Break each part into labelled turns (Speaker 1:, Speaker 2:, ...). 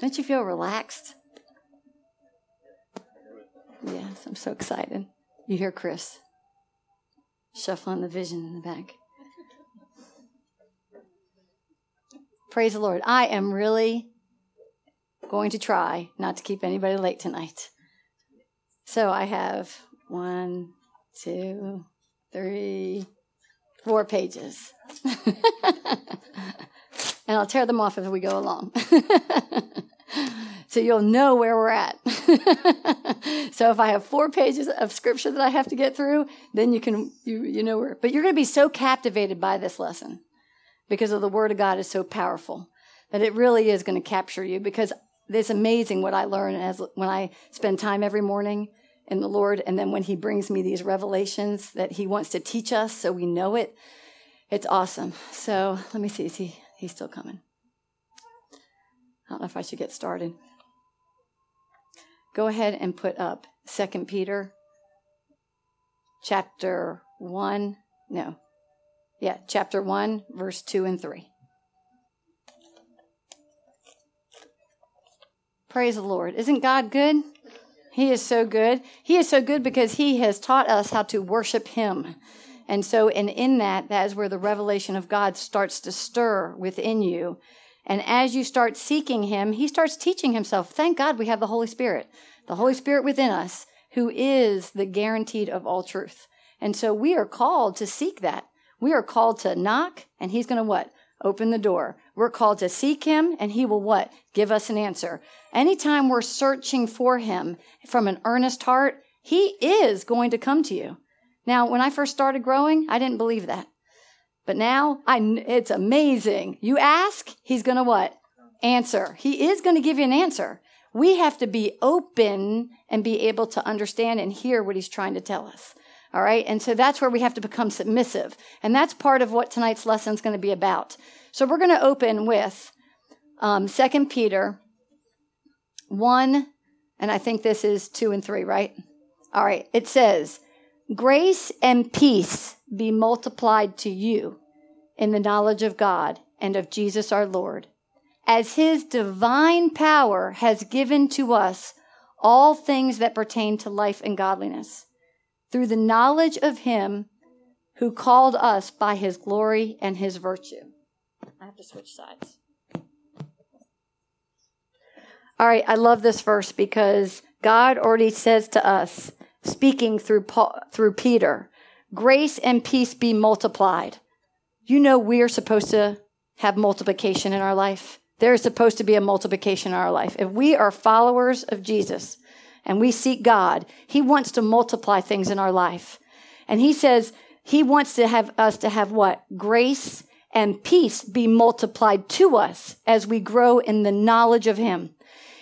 Speaker 1: Don't you feel relaxed? Yes, I'm so excited. You hear Chris shuffling the vision in the back. Praise the Lord. I am really going to try not to keep anybody late tonight. So I have one, two, three, four pages. and I'll tear them off as we go along. so you'll know where we're at. so if I have four pages of scripture that I have to get through, then you can you you know where. But you're going to be so captivated by this lesson because of the word of God is so powerful that it really is going to capture you because it's amazing what I learn as when I spend time every morning in the Lord and then when he brings me these revelations that he wants to teach us so we know it. It's awesome. So, let me see is he he's still coming. I don't know if I should get started. Go ahead and put up Second Peter chapter 1. No. Yeah, chapter 1, verse 2 and 3. Praise the Lord. Isn't God good? He is so good. He is so good because He has taught us how to worship Him. And so, and in that, that is where the revelation of God starts to stir within you. And as you start seeking Him, He starts teaching Himself. Thank God we have the Holy Spirit, the Holy Spirit within us, who is the guaranteed of all truth. And so we are called to seek that. We are called to knock, and He's going to what? Open the door. We're called to seek Him, and He will what? Give us an answer. Anytime we're searching for Him from an earnest heart, He is going to come to you. Now, when I first started growing, I didn't believe that. But now I, it's amazing. You ask, he's going to what? Answer. He is going to give you an answer. We have to be open and be able to understand and hear what he's trying to tell us. All right. And so that's where we have to become submissive. And that's part of what tonight's lesson is going to be about. So we're going to open with um, 2 Peter 1, and I think this is 2 and 3, right? All right. It says, Grace and peace be multiplied to you in the knowledge of God and of Jesus our Lord, as his divine power has given to us all things that pertain to life and godliness, through the knowledge of him who called us by his glory and his virtue. I have to switch sides. All right, I love this verse because God already says to us, speaking through Paul, through Peter, grace and peace be multiplied. You know we're supposed to have multiplication in our life. There is supposed to be a multiplication in our life. If we are followers of Jesus and we seek God, He wants to multiply things in our life. And He says He wants to have us to have what? Grace and peace be multiplied to us as we grow in the knowledge of Him.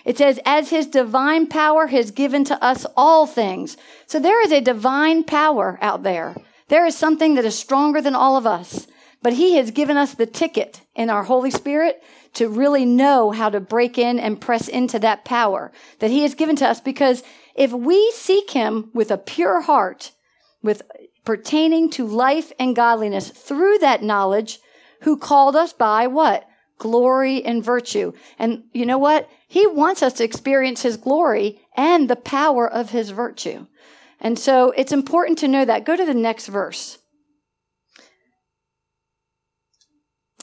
Speaker 1: It says, as his divine power has given to us all things. So there is a divine power out there. There is something that is stronger than all of us. But he has given us the ticket in our Holy Spirit to really know how to break in and press into that power that he has given to us. Because if we seek him with a pure heart, with pertaining to life and godliness through that knowledge, who called us by what? Glory and virtue. And you know what? He wants us to experience His glory and the power of His virtue. And so it's important to know that. Go to the next verse.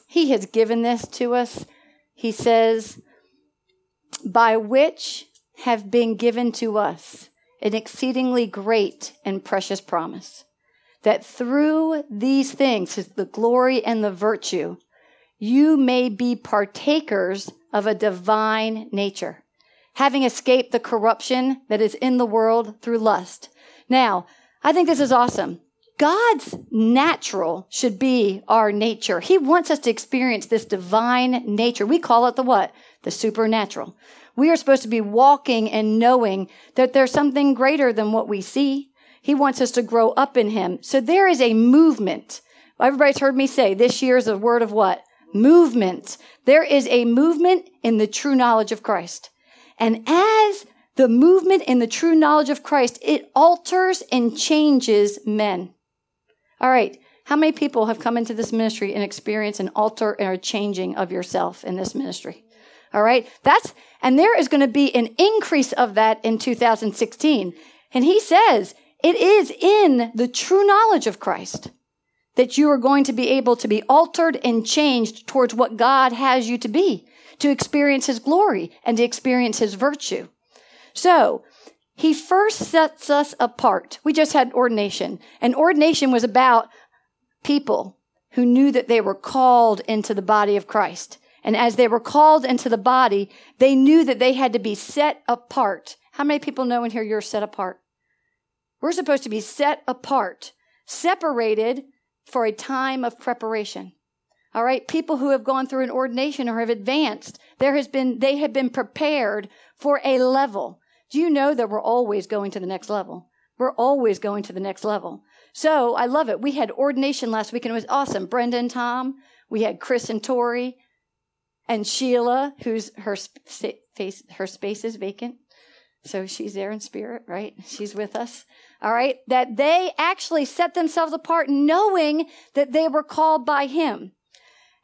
Speaker 1: He has given this to us. He says, by which have been given to us an exceedingly great and precious promise, that through these things, the glory and the virtue, you may be partakers of a divine nature, having escaped the corruption that is in the world through lust. Now, I think this is awesome. God's natural should be our nature. He wants us to experience this divine nature. We call it the what? The supernatural. We are supposed to be walking and knowing that there's something greater than what we see. He wants us to grow up in Him. So there is a movement. Everybody's heard me say this year is a word of what? Movement. There is a movement in the true knowledge of Christ. And as the movement in the true knowledge of Christ, it alters and changes men. All right. How many people have come into this ministry and experienced an alter or changing of yourself in this ministry? All right. That's, and there is going to be an increase of that in 2016. And he says it is in the true knowledge of Christ that you are going to be able to be altered and changed towards what God has you to be, to experience his glory and to experience his virtue. So, he first sets us apart. We just had ordination, and ordination was about people who knew that they were called into the body of Christ. And as they were called into the body, they knew that they had to be set apart. How many people know in here you're set apart? We're supposed to be set apart, separated for a time of preparation. All right. People who have gone through an ordination or have advanced, there has been, they have been prepared for a level. Do you know that we're always going to the next level? We're always going to the next level. So I love it. We had ordination last week and it was awesome. Brenda and Tom. We had Chris and Tori and Sheila, who's her face, her space is vacant. So she's there in spirit, right? She's with us. All right. That they actually set themselves apart knowing that they were called by him.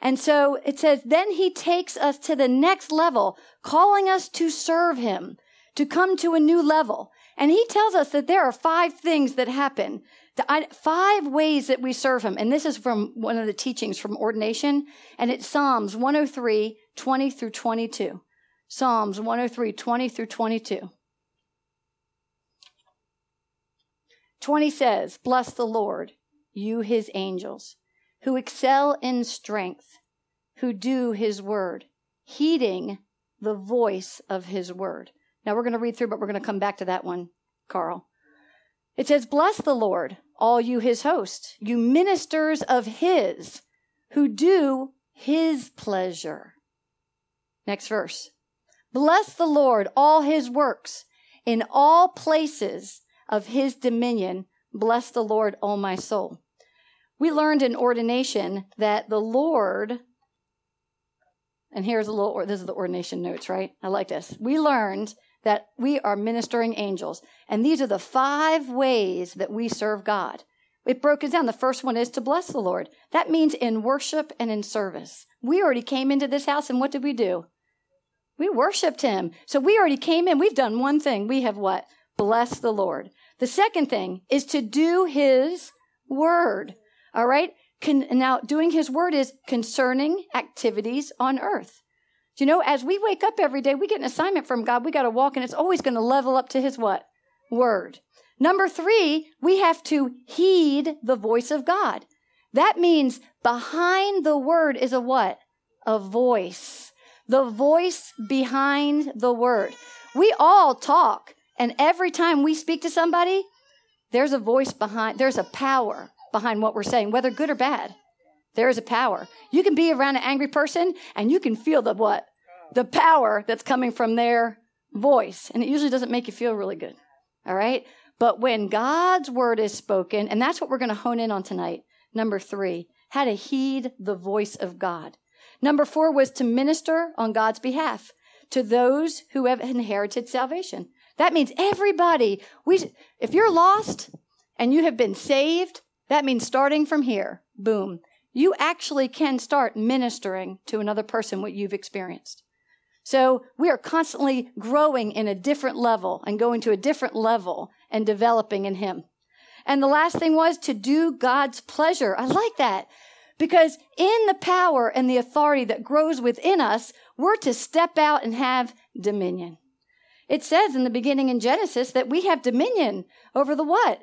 Speaker 1: And so it says, then he takes us to the next level, calling us to serve him, to come to a new level. And he tells us that there are five things that happen, five ways that we serve him. And this is from one of the teachings from ordination. And it's Psalms 103, 20 through 22. Psalms 103, 20 through 22. 20 says, Bless the Lord, you his angels, who excel in strength, who do his word, heeding the voice of his word. Now we're going to read through, but we're going to come back to that one, Carl. It says, Bless the Lord, all you his hosts, you ministers of his, who do his pleasure. Next verse. Bless the Lord, all his works, in all places of his dominion. Bless the Lord, O my soul. We learned in ordination that the Lord, and here's a little, this is the ordination notes, right? I like this. We learned that we are ministering angels. And these are the five ways that we serve God. It broke it down. The first one is to bless the Lord. That means in worship and in service. We already came into this house, and what did we do? We worshiped him. So we already came in. We've done one thing. We have what? Bless the Lord. The second thing is to do his word. All right. Con- now, doing his word is concerning activities on earth. Do you know, as we wake up every day, we get an assignment from God. We got to walk and it's always going to level up to his what? Word. Number three, we have to heed the voice of God. That means behind the word is a what? A voice. The voice behind the word. We all talk. And every time we speak to somebody, there's a voice behind, there's a power behind what we're saying, whether good or bad. There is a power. You can be around an angry person and you can feel the what? The power that's coming from their voice. And it usually doesn't make you feel really good. All right? But when God's word is spoken, and that's what we're going to hone in on tonight. Number three, how to heed the voice of God. Number four was to minister on God's behalf to those who have inherited salvation. That means everybody, we, if you're lost and you have been saved, that means starting from here, boom, you actually can start ministering to another person what you've experienced. So we are constantly growing in a different level and going to a different level and developing in Him. And the last thing was to do God's pleasure. I like that because in the power and the authority that grows within us, we're to step out and have dominion. It says in the beginning in Genesis that we have dominion over the what?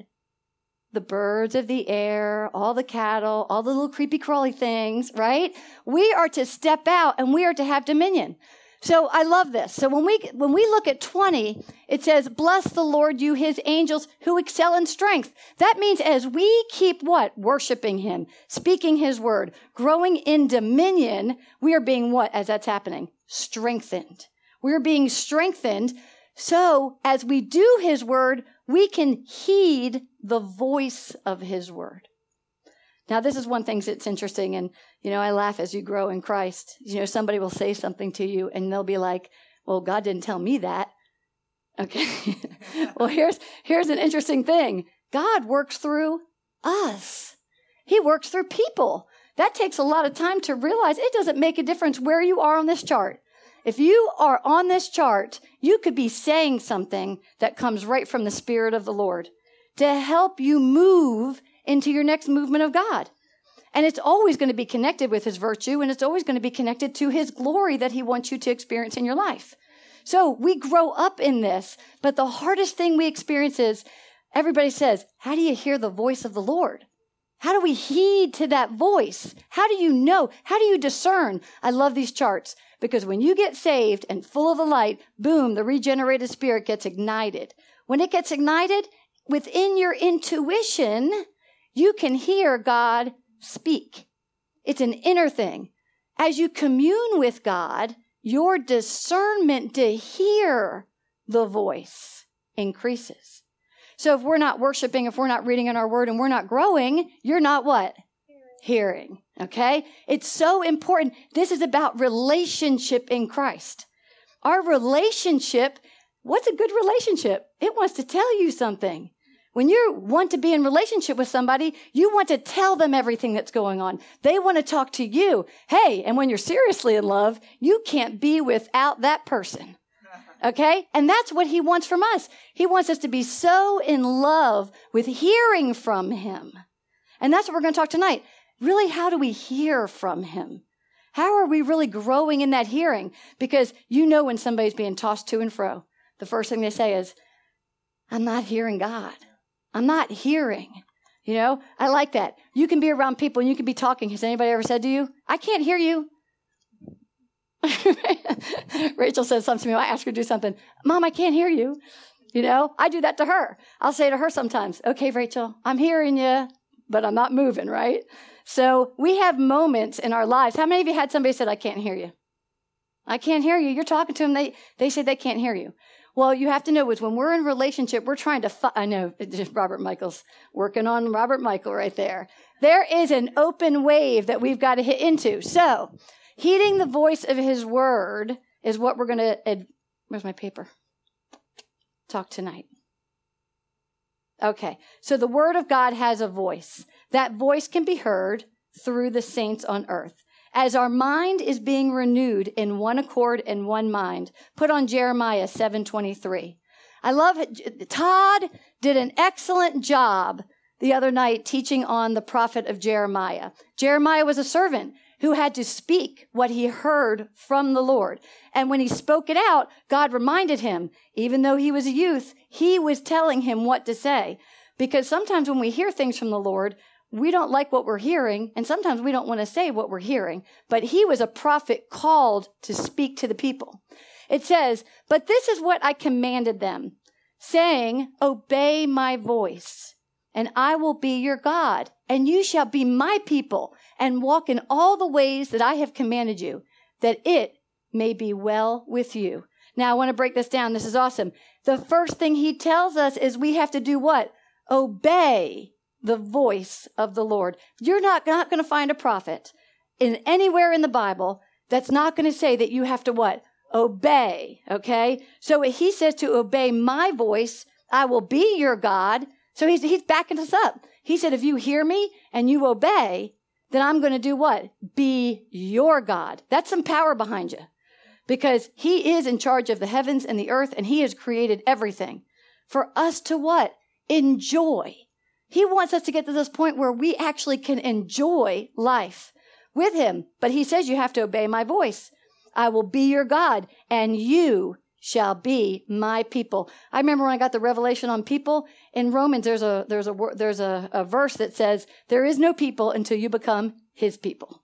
Speaker 1: The birds of the air, all the cattle, all the little creepy crawly things, right? We are to step out and we are to have dominion. So I love this. So when we, when we look at 20, it says, bless the Lord, you his angels who excel in strength. That means as we keep what? Worshiping him, speaking his word, growing in dominion, we are being what as that's happening? Strengthened. We're being strengthened so as we do his word, we can heed the voice of his word. Now, this is one thing that's interesting, and you know, I laugh as you grow in Christ. You know, somebody will say something to you, and they'll be like, "Well, God didn't tell me that." Okay. well, here's here's an interesting thing. God works through us. He works through people. That takes a lot of time to realize it doesn't make a difference where you are on this chart. If you are on this chart, you could be saying something that comes right from the Spirit of the Lord to help you move into your next movement of God. And it's always going to be connected with his virtue and it's always going to be connected to his glory that he wants you to experience in your life. So we grow up in this, but the hardest thing we experience is everybody says, how do you hear the voice of the Lord? How do we heed to that voice? How do you know? How do you discern? I love these charts because when you get saved and full of the light, boom, the regenerated spirit gets ignited. When it gets ignited, within your intuition, you can hear God speak. It's an inner thing. As you commune with God, your discernment to hear the voice increases. So if we're not worshiping, if we're not reading in our word and we're not growing, you're not what? Hearing. Okay? It's so important. This is about relationship in Christ. Our relationship, what's a good relationship? It wants to tell you something. When you want to be in relationship with somebody, you want to tell them everything that's going on. They want to talk to you. Hey, and when you're seriously in love, you can't be without that person. Okay? And that's what he wants from us. He wants us to be so in love with hearing from him. And that's what we're going to talk tonight. Really, how do we hear from him? How are we really growing in that hearing? Because you know when somebody's being tossed to and fro, the first thing they say is, I'm not hearing God. I'm not hearing. You know, I like that. You can be around people and you can be talking. Has anybody ever said to you, I can't hear you? Rachel says something to me. I ask her to do something. Mom, I can't hear you. You know, I do that to her. I'll say to her sometimes, okay, Rachel, I'm hearing you, but I'm not moving, right? So we have moments in our lives. How many of you had somebody said, I can't hear you? I can't hear you. You're talking to them. They, they say they can't hear you. Well, you have to know is when we're in relationship, we're trying to, fi- I know Robert Michael's working on Robert Michael right there. There is an open wave that we've got to hit into. So, heeding the voice of his word is what we're going to, ad- where's my paper? Talk tonight. Okay. So the word of God has a voice. That voice can be heard through the saints on earth as our mind is being renewed in one accord and one mind. Put on Jeremiah 7:23. I love it. Todd did an excellent job the other night teaching on the prophet of Jeremiah. Jeremiah was a servant who had to speak what he heard from the Lord. And when he spoke it out, God reminded him, even though he was a youth, he was telling him what to say. Because sometimes when we hear things from the Lord, we don't like what we're hearing, and sometimes we don't want to say what we're hearing. But he was a prophet called to speak to the people. It says, But this is what I commanded them, saying, Obey my voice, and I will be your God, and you shall be my people, and walk in all the ways that I have commanded you, that it may be well with you. Now, I want to break this down. This is awesome. The first thing he tells us is we have to do what? Obey the voice of the Lord. You're not, not going to find a prophet in anywhere in the Bible that's not going to say that you have to what? Obey. Okay. So he says to obey my voice. I will be your God. So he's, he's backing us up. He said, if you hear me and you obey, then I'm going to do what? Be your God. That's some power behind you because he is in charge of the heavens and the earth and he has created everything for us to what? Enjoy. He wants us to get to this point where we actually can enjoy life with him. But he says you have to obey my voice. I will be your God and you shall be my people. I remember when I got the revelation on people in Romans, there's a, there's a, there's a, a verse that says, there is no people until you become his people.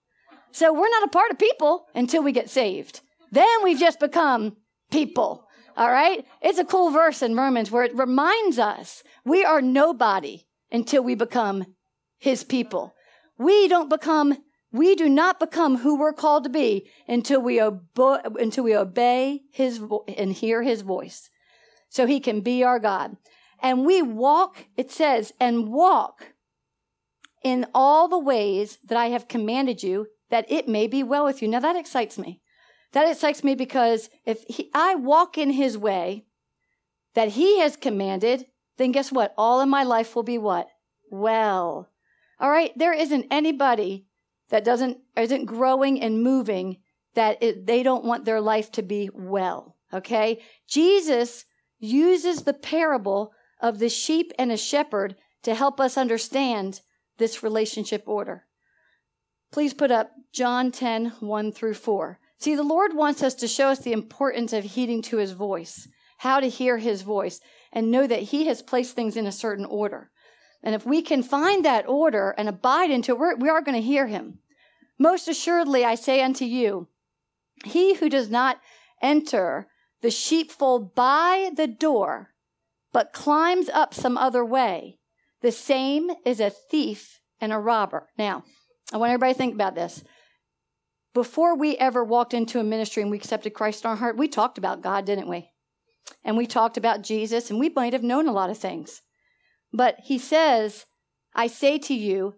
Speaker 1: So we're not a part of people until we get saved. Then we've just become people. All right. It's a cool verse in Romans where it reminds us we are nobody until we become his people. We don't become, we do not become who we're called to be until we obey, until we obey his vo- and hear his voice. So he can be our God. And we walk, it says, and walk in all the ways that I have commanded you that it may be well with you. Now that excites me. That excites me because if he, I walk in his way that he has commanded, then guess what? All in my life will be what? Well. All right. There isn't anybody that doesn't, isn't growing and moving that it, they don't want their life to be well. Okay? Jesus uses the parable of the sheep and a shepherd to help us understand this relationship order. Please put up John 10, 1 through 4. See, the Lord wants us to show us the importance of heeding to his voice, how to hear his voice, and know that he has placed things in a certain order. And if we can find that order and abide into it, we are going to hear him. Most assuredly, I say unto you, he who does not enter the sheepfold by the door, but climbs up some other way, the same is a thief and a robber. Now, I want everybody to think about this. Before we ever walked into a ministry and we accepted Christ in our heart, we talked about God, didn't we? And we talked about Jesus, and we might have known a lot of things. But he says, I say to you,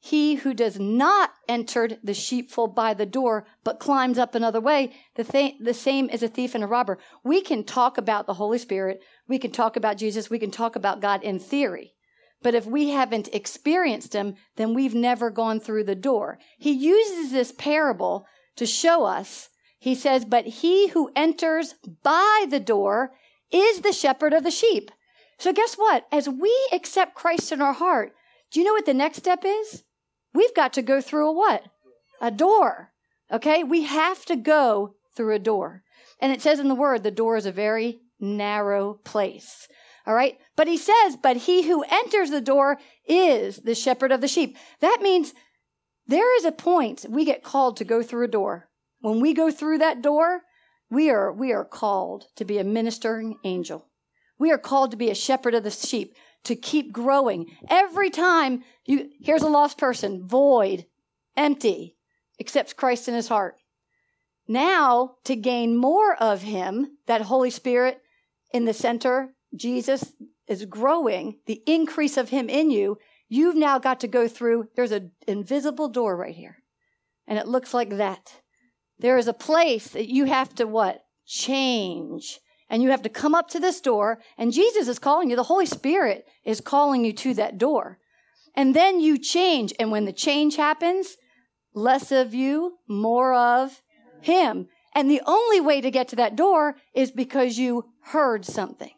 Speaker 1: he who does not enter the sheepfold by the door, but climbs up another way, the, th- the same is a thief and a robber. We can talk about the Holy Spirit. We can talk about Jesus. We can talk about God in theory. But if we haven't experienced him, then we've never gone through the door. He uses this parable to show us. He says, but he who enters by the door is the shepherd of the sheep. So guess what? As we accept Christ in our heart, do you know what the next step is? We've got to go through a what? A door. Okay? We have to go through a door. And it says in the word, the door is a very narrow place. All right. But he says, but he who enters the door is the shepherd of the sheep. That means there is a point we get called to go through a door. When we go through that door, we are, we are called to be a ministering angel. We are called to be a shepherd of the sheep, to keep growing. Every time you, here's a lost person, void, empty, accepts Christ in his heart. Now, to gain more of him, that Holy Spirit in the center Jesus is growing, the increase of him in you, you've now got to go through, there's an invisible door right here. And it looks like that. There is a place that you have to what? Change. And you have to come up to this door, and Jesus is calling you. The Holy Spirit is calling you to that door. And then you change. And when the change happens, less of you, more of Him. And the only way to get to that door is because you heard something.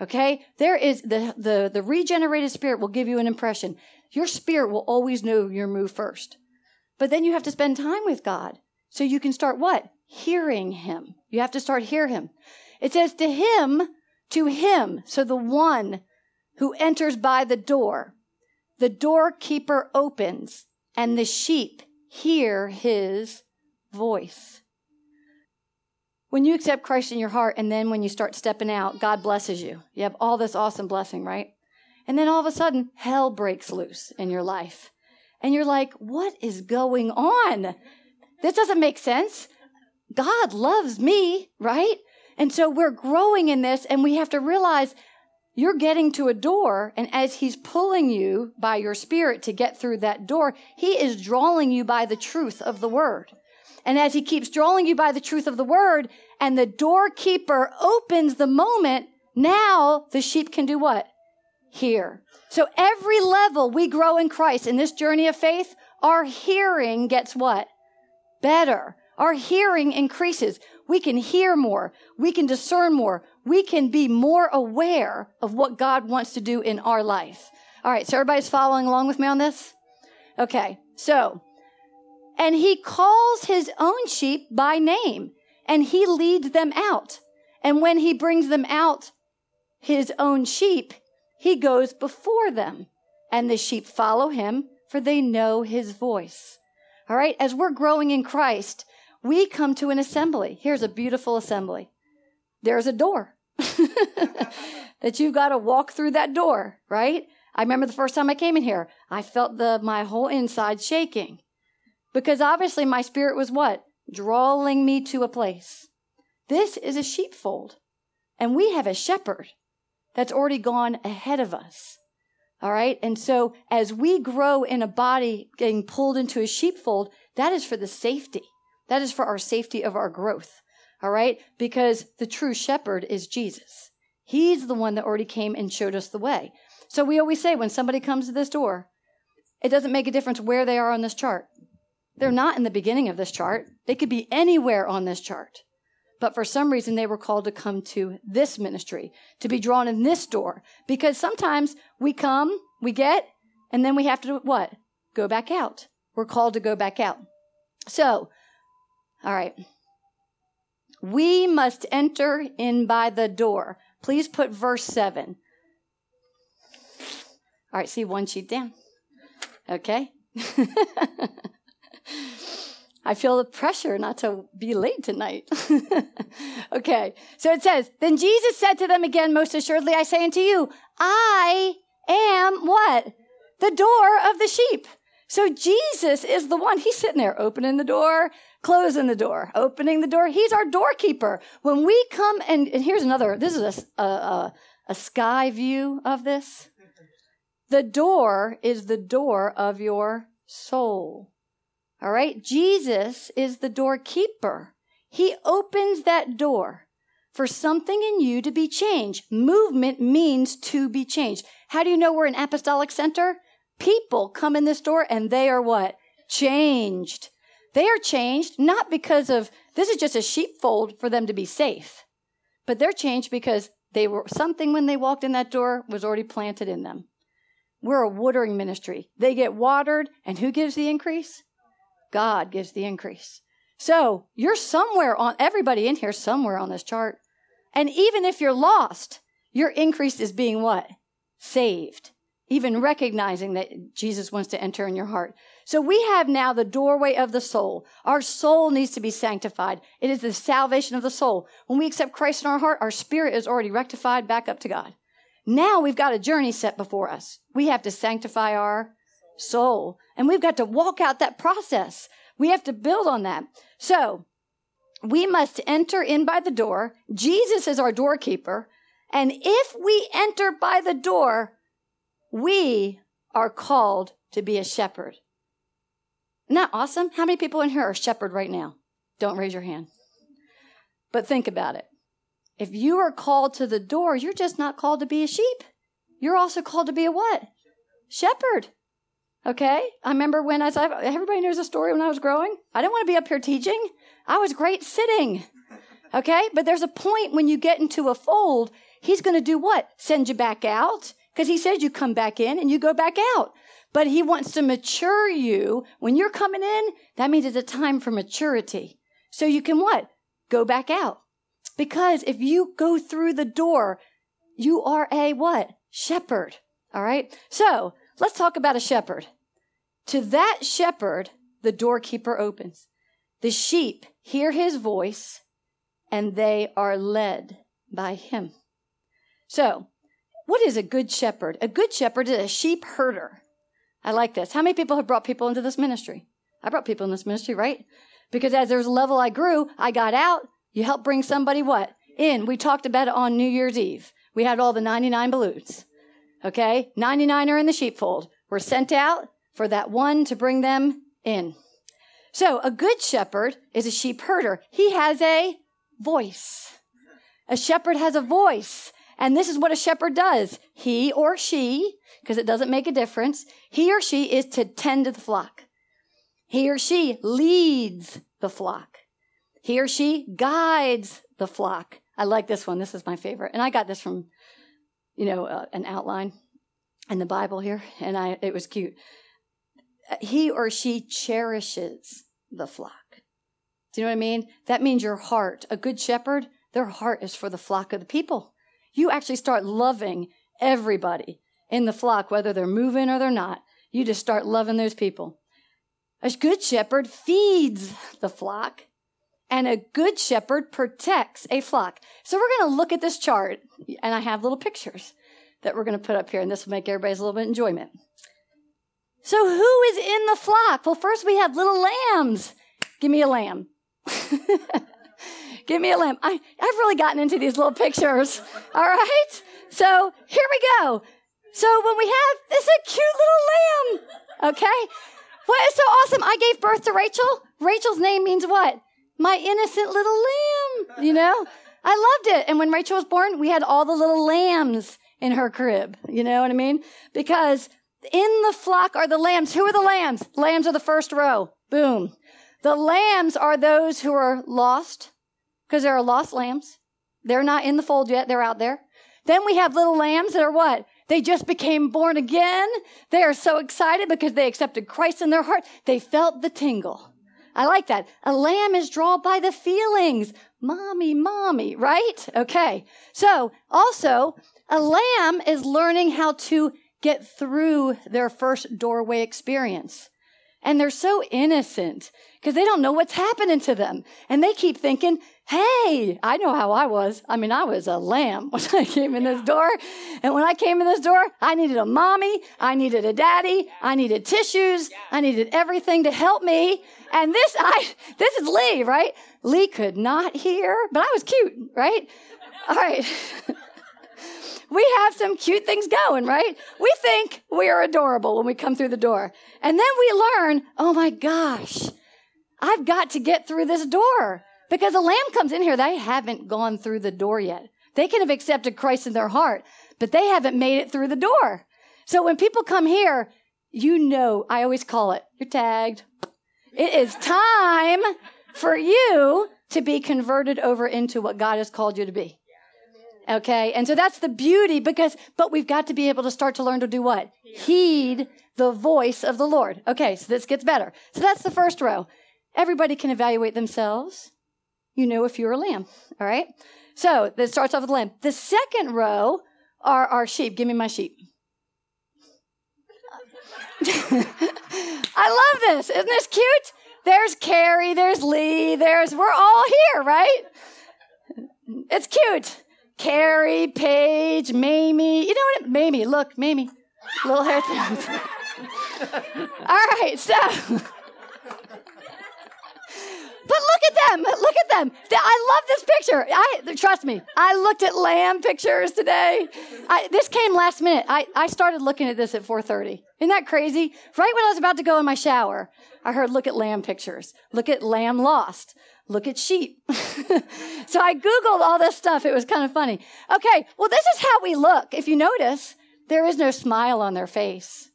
Speaker 1: Okay? There is the, the, the regenerated spirit will give you an impression. Your spirit will always know your move first. But then you have to spend time with God. So you can start what? Hearing him. You have to start hear him. It says to him, to him. So the one who enters by the door, the doorkeeper opens and the sheep hear his voice. When you accept Christ in your heart and then when you start stepping out, God blesses you. You have all this awesome blessing, right? And then all of a sudden, hell breaks loose in your life. And you're like, what is going on? This doesn't make sense. God loves me, right? And so we're growing in this and we have to realize you're getting to a door and as he's pulling you by your spirit to get through that door, he is drawing you by the truth of the word. And as he keeps drawing you by the truth of the word and the doorkeeper opens the moment, now the sheep can do what? Hear. So every level we grow in Christ in this journey of faith, our hearing gets what? Better. Our hearing increases. We can hear more. We can discern more. We can be more aware of what God wants to do in our life. All right. So everybody's following along with me on this? Okay. So and he calls his own sheep by name and he leads them out. And when he brings them out, his own sheep, he goes before them and the sheep follow him for they know his voice. All right. As we're growing in Christ, we come to an assembly. Here's a beautiful assembly. There's a door that you've got to walk through that door, right? I remember the first time I came in here, I felt the, my whole inside shaking. Because obviously my spirit was what? Drawing me to a place. This is a sheepfold. And we have a shepherd that's already gone ahead of us. All right. And so as we grow in a body getting pulled into a sheepfold, that is for the safety. That is for our safety of our growth. All right. Because the true shepherd is Jesus. He's the one that already came and showed us the way. So we always say when somebody comes to this door, it doesn't make a difference where they are on this chart. They're not in the beginning of this chart. They could be anywhere on this chart. But for some reason, they were called to come to this ministry, to be drawn in this door. Because sometimes we come, we get, and then we have to do what? Go back out. We're called to go back out. So, all right. We must enter in by the door. Please put verse 7. All right, see one sheet down. Okay. I feel the pressure not to be late tonight. okay. So it says, Then Jesus said to them again, Most assuredly, I say unto you, I am what? The door of the sheep. So Jesus is the one, he's sitting there opening the door, closing the door, opening the door. He's our doorkeeper. When we come, and, and here's another, this is a, a, a sky view of this. The door is the door of your soul. All right. Jesus is the doorkeeper. He opens that door for something in you to be changed. Movement means to be changed. How do you know we're an apostolic center? People come in this door and they are what? Changed. They are changed not because of, this is just a sheepfold for them to be safe, but they're changed because they were, something when they walked in that door was already planted in them. We're a watering ministry. They get watered, and who gives the increase? God gives the increase. So you're somewhere on, everybody in here, somewhere on this chart. And even if you're lost, your increase is being what? Saved. Even recognizing that Jesus wants to enter in your heart. So we have now the doorway of the soul. Our soul needs to be sanctified. It is the salvation of the soul. When we accept Christ in our heart, our spirit is already rectified back up to God. Now we've got a journey set before us. We have to sanctify our soul and we've got to walk out that process. We have to build on that. So we must enter in by the door. Jesus is our doorkeeper. And if we enter by the door, we are called to be a shepherd. Isn't that awesome? How many people in here are shepherd right now? Don't raise your hand. But think about it. If you are called to the door, you're just not called to be a sheep. You're also called to be a what? Shepherd. Okay? I remember when I said, everybody knows the story when I was growing. I didn't want to be up here teaching. I was great sitting. Okay? But there's a point when you get into a fold, he's going to do what? Send you back out? Because he says you come back in and you go back out. But he wants to mature you. When you're coming in, that means it's a time for maturity. So you can what? Go back out. Because if you go through the door, you are a what? Shepherd. All right. So let's talk about a shepherd. To that shepherd, the doorkeeper opens. The sheep hear his voice and they are led by him. So, what is a good shepherd? A good shepherd is a sheep herder. I like this. How many people have brought people into this ministry? I brought people in this ministry, right? Because as there's a level I grew, I got out, you help bring somebody what? In. We talked about it on New Year's Eve. We had all the 99 balloons. Okay? 99 are in the sheepfold. We're sent out for that one to bring them in. So a good shepherd is a sheep herder. He has a voice. A shepherd has a voice. And this is what a shepherd does. He or she, because it doesn't make a difference, he or she is to tend to the flock. He or she leads the flock. He or she guides the flock. I like this one. This is my favorite. And I got this from, you know, uh, an outline in the Bible here, and I it was cute. He or she cherishes the flock. Do you know what I mean? That means your heart. A good shepherd, their heart is for the flock of the people. You actually start loving everybody in the flock, whether they're moving or they're not. You just start loving those people. A good shepherd feeds the flock and a good shepherd protects a flock. So we're going to look at this chart, and I have little pictures that we're going to put up here, and this will make everybody's a little bit enjoyment. So who is in the flock? Well, first we have little lambs. Give me a lamb. Give me a lamb. I, I've really gotten into these little pictures. All right. So here we go. So when we have this is a cute little lamb. Okay. What is so awesome? I gave birth to Rachel. Rachel's name means what? my innocent little lamb, you know? I loved it. And when Rachel was born, we had all the little lambs in her crib. You know what I mean? Because in the flock are the lambs. Who are the lambs? Lambs are the first row. Boom. The lambs are those who are lost because there are lost lambs. They're not in the fold yet. They're out there. Then we have little lambs that are what? They just became born again. They are so excited because they accepted Christ in their heart. They felt the tingle. I like that. A lamb is drawn by the feelings. Mommy, mommy, right? Okay. So also, a lamb is learning how to get through their first doorway experience. And they're so innocent because they don't know what's happening to them. And they keep thinking, hey, I know how I was. I mean, I was a lamb when I came in this door. And when I came in this door, I needed a mommy. I needed a daddy. I needed tissues. I needed everything to help me. And this, I, this is Leigh, right? Leigh could not hear, but I was cute, right? All right. we have some cute things going, right? We think we are adorable when we come through the door. And then we learn, oh my gosh, I've got to get through this door because a lamb comes in here. They haven't gone through the door yet. They can have accepted Christ in their heart, but they haven't made it through the door. So when people come here, you know, I always call it, you're tagged. It is time for you to be converted over into what God has called you to be. Okay. And so that's the beauty because, but we've got to be able to start to learn to do what? Heed the voice of the Lord. Okay. So this gets better. So that's the first row. Everybody can evaluate themselves. You know if you're a lamb. All right. So this starts off with lamb. The second row are our sheep. Give me my sheep. I love this. Isn't this cute? There's Carrie, there's Leigh, there's, we're all here, right? It's cute. Carrie, Paige, Mamie. You know what? Mamie, look, Mamie. Little hair things. all right, so. But look at them. Look at them. I love this picture. I trust me. I looked at lamb pictures today. I, this came last minute. I, I started looking at this at 4:30. Isn't that crazy? Right when I was about to go in my shower, I heard look at lamb pictures. Look at lamb lost. Look at sheep. so I googled all this stuff. It was kind of funny. Okay, well this is how we look. If you notice, there is no smile on their face.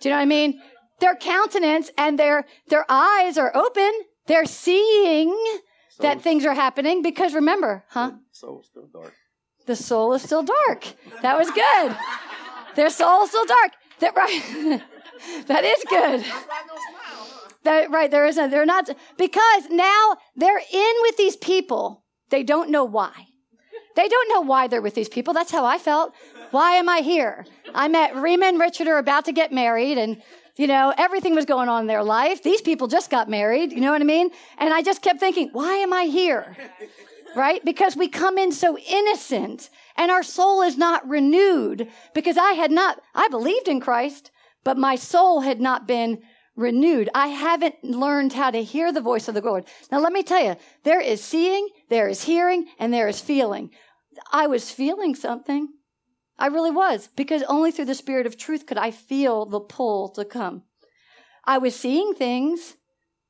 Speaker 1: Do you know what I mean? Their countenance and their their eyes are open they're seeing soul that things are happening because remember, huh?
Speaker 2: The soul's still dark.
Speaker 1: The soul is still dark. That was good. Their soul is still dark. That right. that is good. That right. There isn't. They're not because now they're in with these people. They don't know why. They don't know why they're with these people. That's how I felt. Why am I here? I met Rima and Richard are about to get married, and you know, everything was going on in their life. These people just got married. You know what I mean? And I just kept thinking, why am I here? Right? Because we come in so innocent and our soul is not renewed because I had not, I believed in Christ, but my soul had not been renewed. I haven't learned how to hear the voice of the Lord. Now let me tell you, there is seeing, there is hearing, and there is feeling. I was feeling something. I really was, because only through the Spirit of truth could I feel the pull to come. I was seeing things.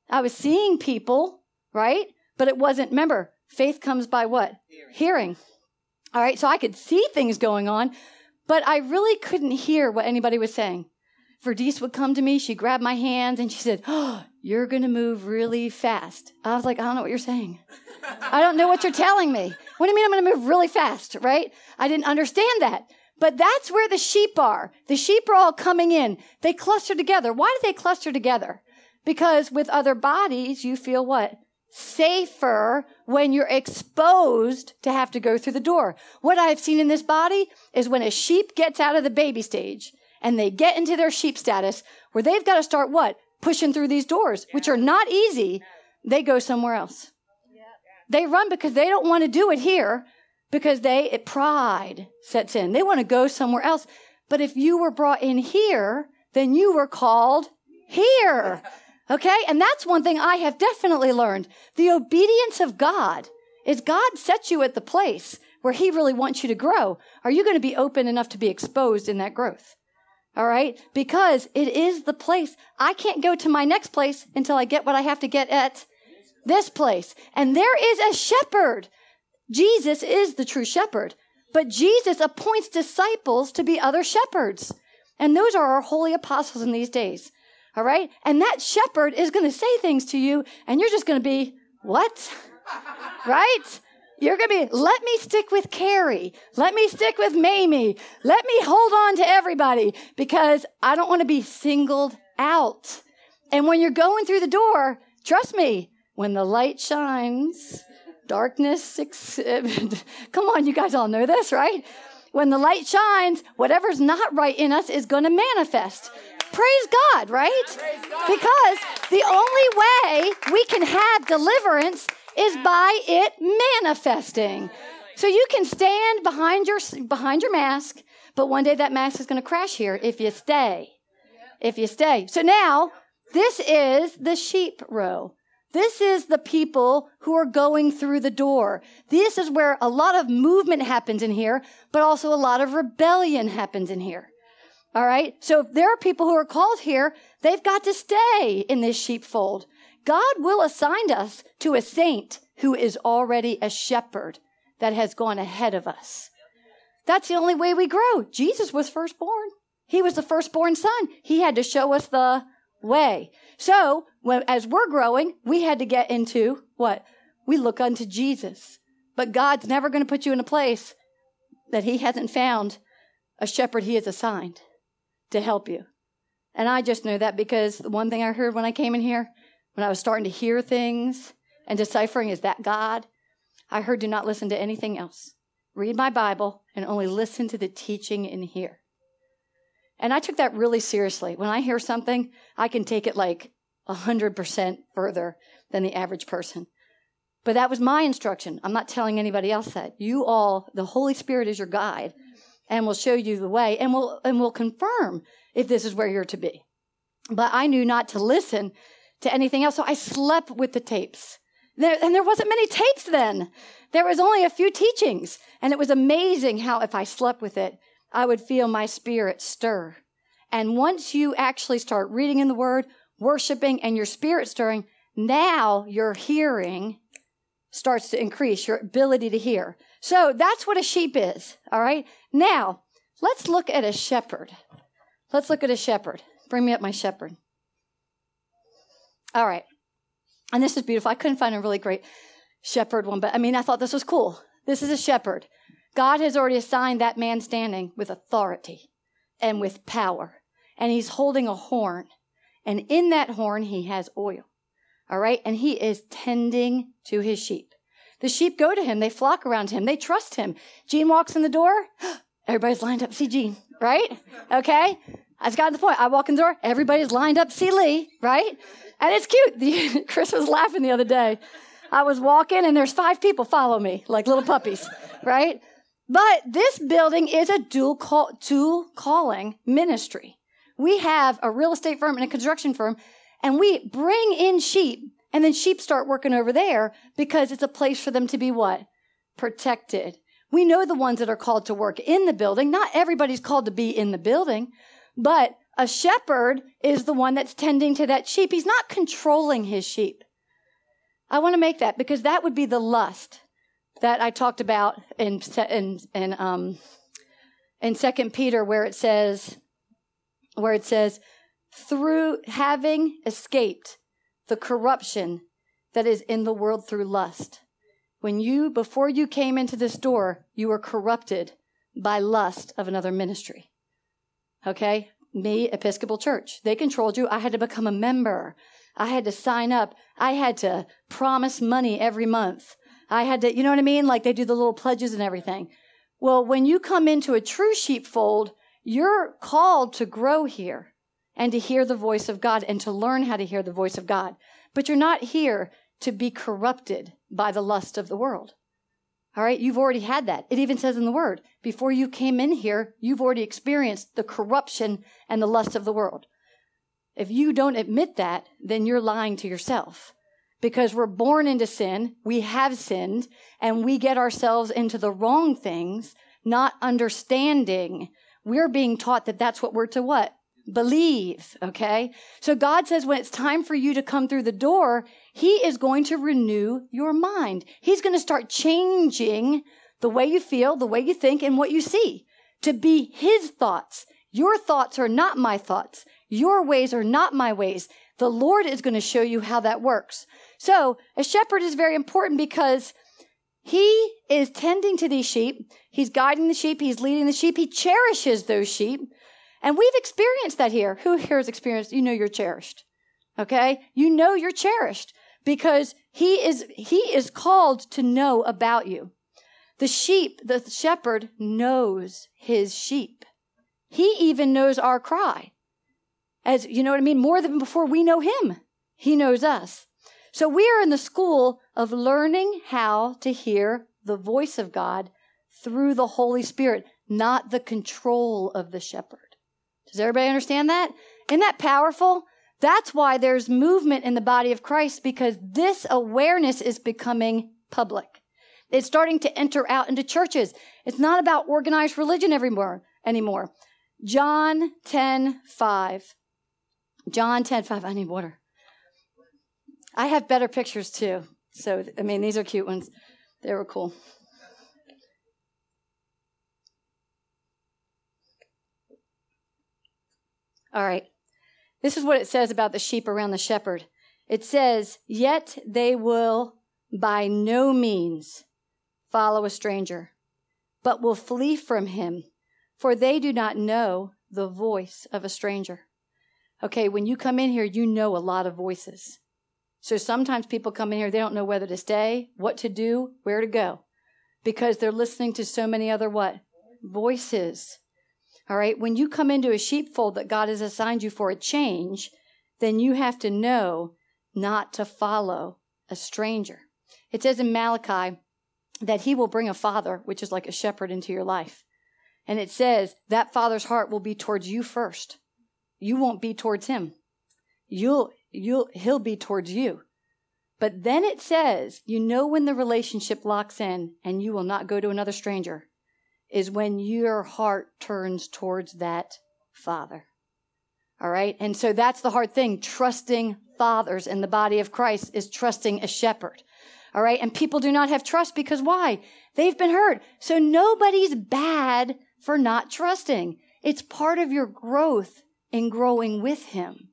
Speaker 1: I was seeing people, right? But it wasn't, remember, faith comes by what? Hearing. Hearing. All right, so I could see things going on, but I really couldn't hear what anybody was saying. Verdice would come to me, she grabbed my hands and she said, Oh, you're to move really fast. I was like, I don't know what you're saying. I don't know what you're telling me. What do you mean I'm to move really fast, right? I didn't understand that. But that's where the sheep are. The sheep are all coming in. They cluster together. Why do they cluster together? Because with other bodies, you feel what? Safer when you're exposed to have to go through the door. What I've seen in this body is when a sheep gets out of the baby stage and they get into their sheep status where they've got to start what? Pushing through these doors, which are not easy. They go somewhere else. They run because they don't want to do it here because they, it, pride sets in. They want to go somewhere else. But if you were brought in here, then you were called here. Okay. And that's one thing I have definitely learned. The obedience of God is God sets you at the place where he really wants you to grow. Are you going to be open enough to be exposed in that growth? All right. Because it is the place. I can't go to my next place until I get what I have to get at this place. And there is a shepherd. Jesus is the true shepherd, but Jesus appoints disciples to be other shepherds. And those are our holy apostles in these days. All right. And that shepherd is going to say things to you and you're just going to be, what? right? You're going to be, let me stick with Carrie. Let me stick with Mamie. Let me hold on to everybody because I don't want to be singled out. And when you're going through the door, trust me, when the light shines, darkness, come on, you guys all know this, right? When the light shines, whatever's not right in us is going to manifest. Praise God, right? Praise God. Because the only way we can have deliverance is by it manifesting. So you can stand behind your behind your mask, but one day that mask is going to crash here if you stay. If you stay. So now, this is the sheep row. This is the people who are going through the door. This is where a lot of movement happens in here, but also a lot of rebellion happens in here. All right. So if there are people who are called here, they've got to stay in this sheepfold. God will assign us to a saint who is already a shepherd that has gone ahead of us. That's the only way we grow. Jesus was firstborn. He was the firstborn son. He had to show us the way. So, when, as we're growing, we had to get into what? We look unto Jesus. But God's never going to put you in a place that He hasn't found a shepherd He has assigned to help you. And I just know that because the one thing I heard when I came in here, when I was starting to hear things and deciphering, is that God? I heard, do not listen to anything else. Read my Bible and only listen to the teaching in here. And I took that really seriously. When I hear something, I can take it like a hundred percent further than the average person. But that was my instruction. I'm not telling anybody else that. You all, the Holy Spirit is your guide and will show you the way and will and will confirm if this is where you're to be. But I knew not to listen to anything else. So I slept with the tapes. There, and there wasn't many tapes then. There was only a few teachings. And it was amazing how if I slept with it, I would feel my spirit stir. And once you actually start reading in the word, worshiping, and your spirit stirring, now your hearing starts to increase, your ability to hear. So that's what a sheep is. All right. Now let's look at a shepherd. Let's look at a shepherd. Bring me up my shepherd. All right. And this is beautiful. I couldn't find a really great shepherd one, but I mean, I thought this was cool. This is a shepherd. God has already assigned that man standing with authority and with power. And he's holding a horn. And in that horn, he has oil. All right. And he is tending to his sheep. The sheep go to him. They flock around him. They trust him. Gene walks in the door. Everybody's lined up see Gene, right? Okay. I just got to the point. I walk in the door. Everybody's lined up to see Leigh, right? And it's cute. Chris was laughing the other day. I was walking and there's five people follow me like little puppies, right? But this building is a dual call, dual calling ministry. We have a real estate firm and a construction firm and we bring in sheep and then sheep start working over there because it's a place for them to be what? Protected. We know the ones that are called to work in the building. Not everybody's called to be in the building, but a shepherd is the one that's tending to that sheep. He's not controlling his sheep. I want to make that because that would be the lust that I talked about in in in um in Second Peter, where it says, where it says, through having escaped the corruption that is in the world through lust. When you, before you came into this door, you were corrupted by lust of another ministry. Okay? Me, Episcopal Church. They controlled you. I had to become a member. I had to sign up. I had to promise money every month. I had to, you know what I mean? Like they do the little pledges and everything. Well, when you come into a true sheepfold, you're called to grow here and to hear the voice of God and to learn how to hear the voice of God. But you're not here to be corrupted by the lust of the world. All right, you've already had that. It even says in the word, before you came in here, you've already experienced the corruption and the lust of the world. If you don't admit that, then you're lying to yourself. Because we're born into sin, we have sinned, and we get ourselves into the wrong things, not understanding. We're being taught that that's what we're to what? Believe, okay? So God says when it's time for you to come through the door, He is going to renew your mind. He's going to start changing the way you feel, the way you think, and what you see to be His thoughts. Your thoughts are not my thoughts. Your ways are not my ways. The Lord is going to show you how that works. So a shepherd is very important because he is tending to these sheep. He's guiding the sheep. He's leading the sheep. He cherishes those sheep. And we've experienced that here. Who here has experienced, you know, you're cherished. Okay. You know, you're cherished because he is, he is called to know about you. The sheep, the shepherd knows his sheep. He even knows our cry. As you know what I mean? More than before we know him. He knows us. So we are in the school of learning how to hear the voice of God through the Holy Spirit, not the control of the shepherd. Does everybody understand that? Isn't that powerful? That's why there's movement in the body of Christ because this awareness is becoming public. It's starting to enter out into churches. It's not about organized religion anymore. anymore. John 10 5. John 10 5. I need water. I have better pictures too. So, I mean, these are cute ones. They were cool. All right. This is what it says about the sheep around the shepherd. It says, Yet they will by no means follow a stranger, but will flee from him, for they do not know the voice of a stranger. Okay, when you come in here, you know a lot of voices. So sometimes people come in here, they don't know whether to stay, what to do, where to go, because they're listening to so many other what? Voices. All right. When you come into a sheepfold that God has assigned you for a change, then you have to know not to follow a stranger. It says in Malachi that he will bring a father, which is like a shepherd, into your life. And it says that father's heart will be towards you first. You won't be towards him. You'll, you'll, he'll be towards you. But then it says, you know when the relationship locks in and you will not go to another stranger is when your heart turns towards that father. All right. And so that's the hard thing. Trusting fathers in the body of Christ is trusting a shepherd. All right. And people do not have trust because why? They've been hurt. So nobody's bad for not trusting. It's part of your growth in growing with him.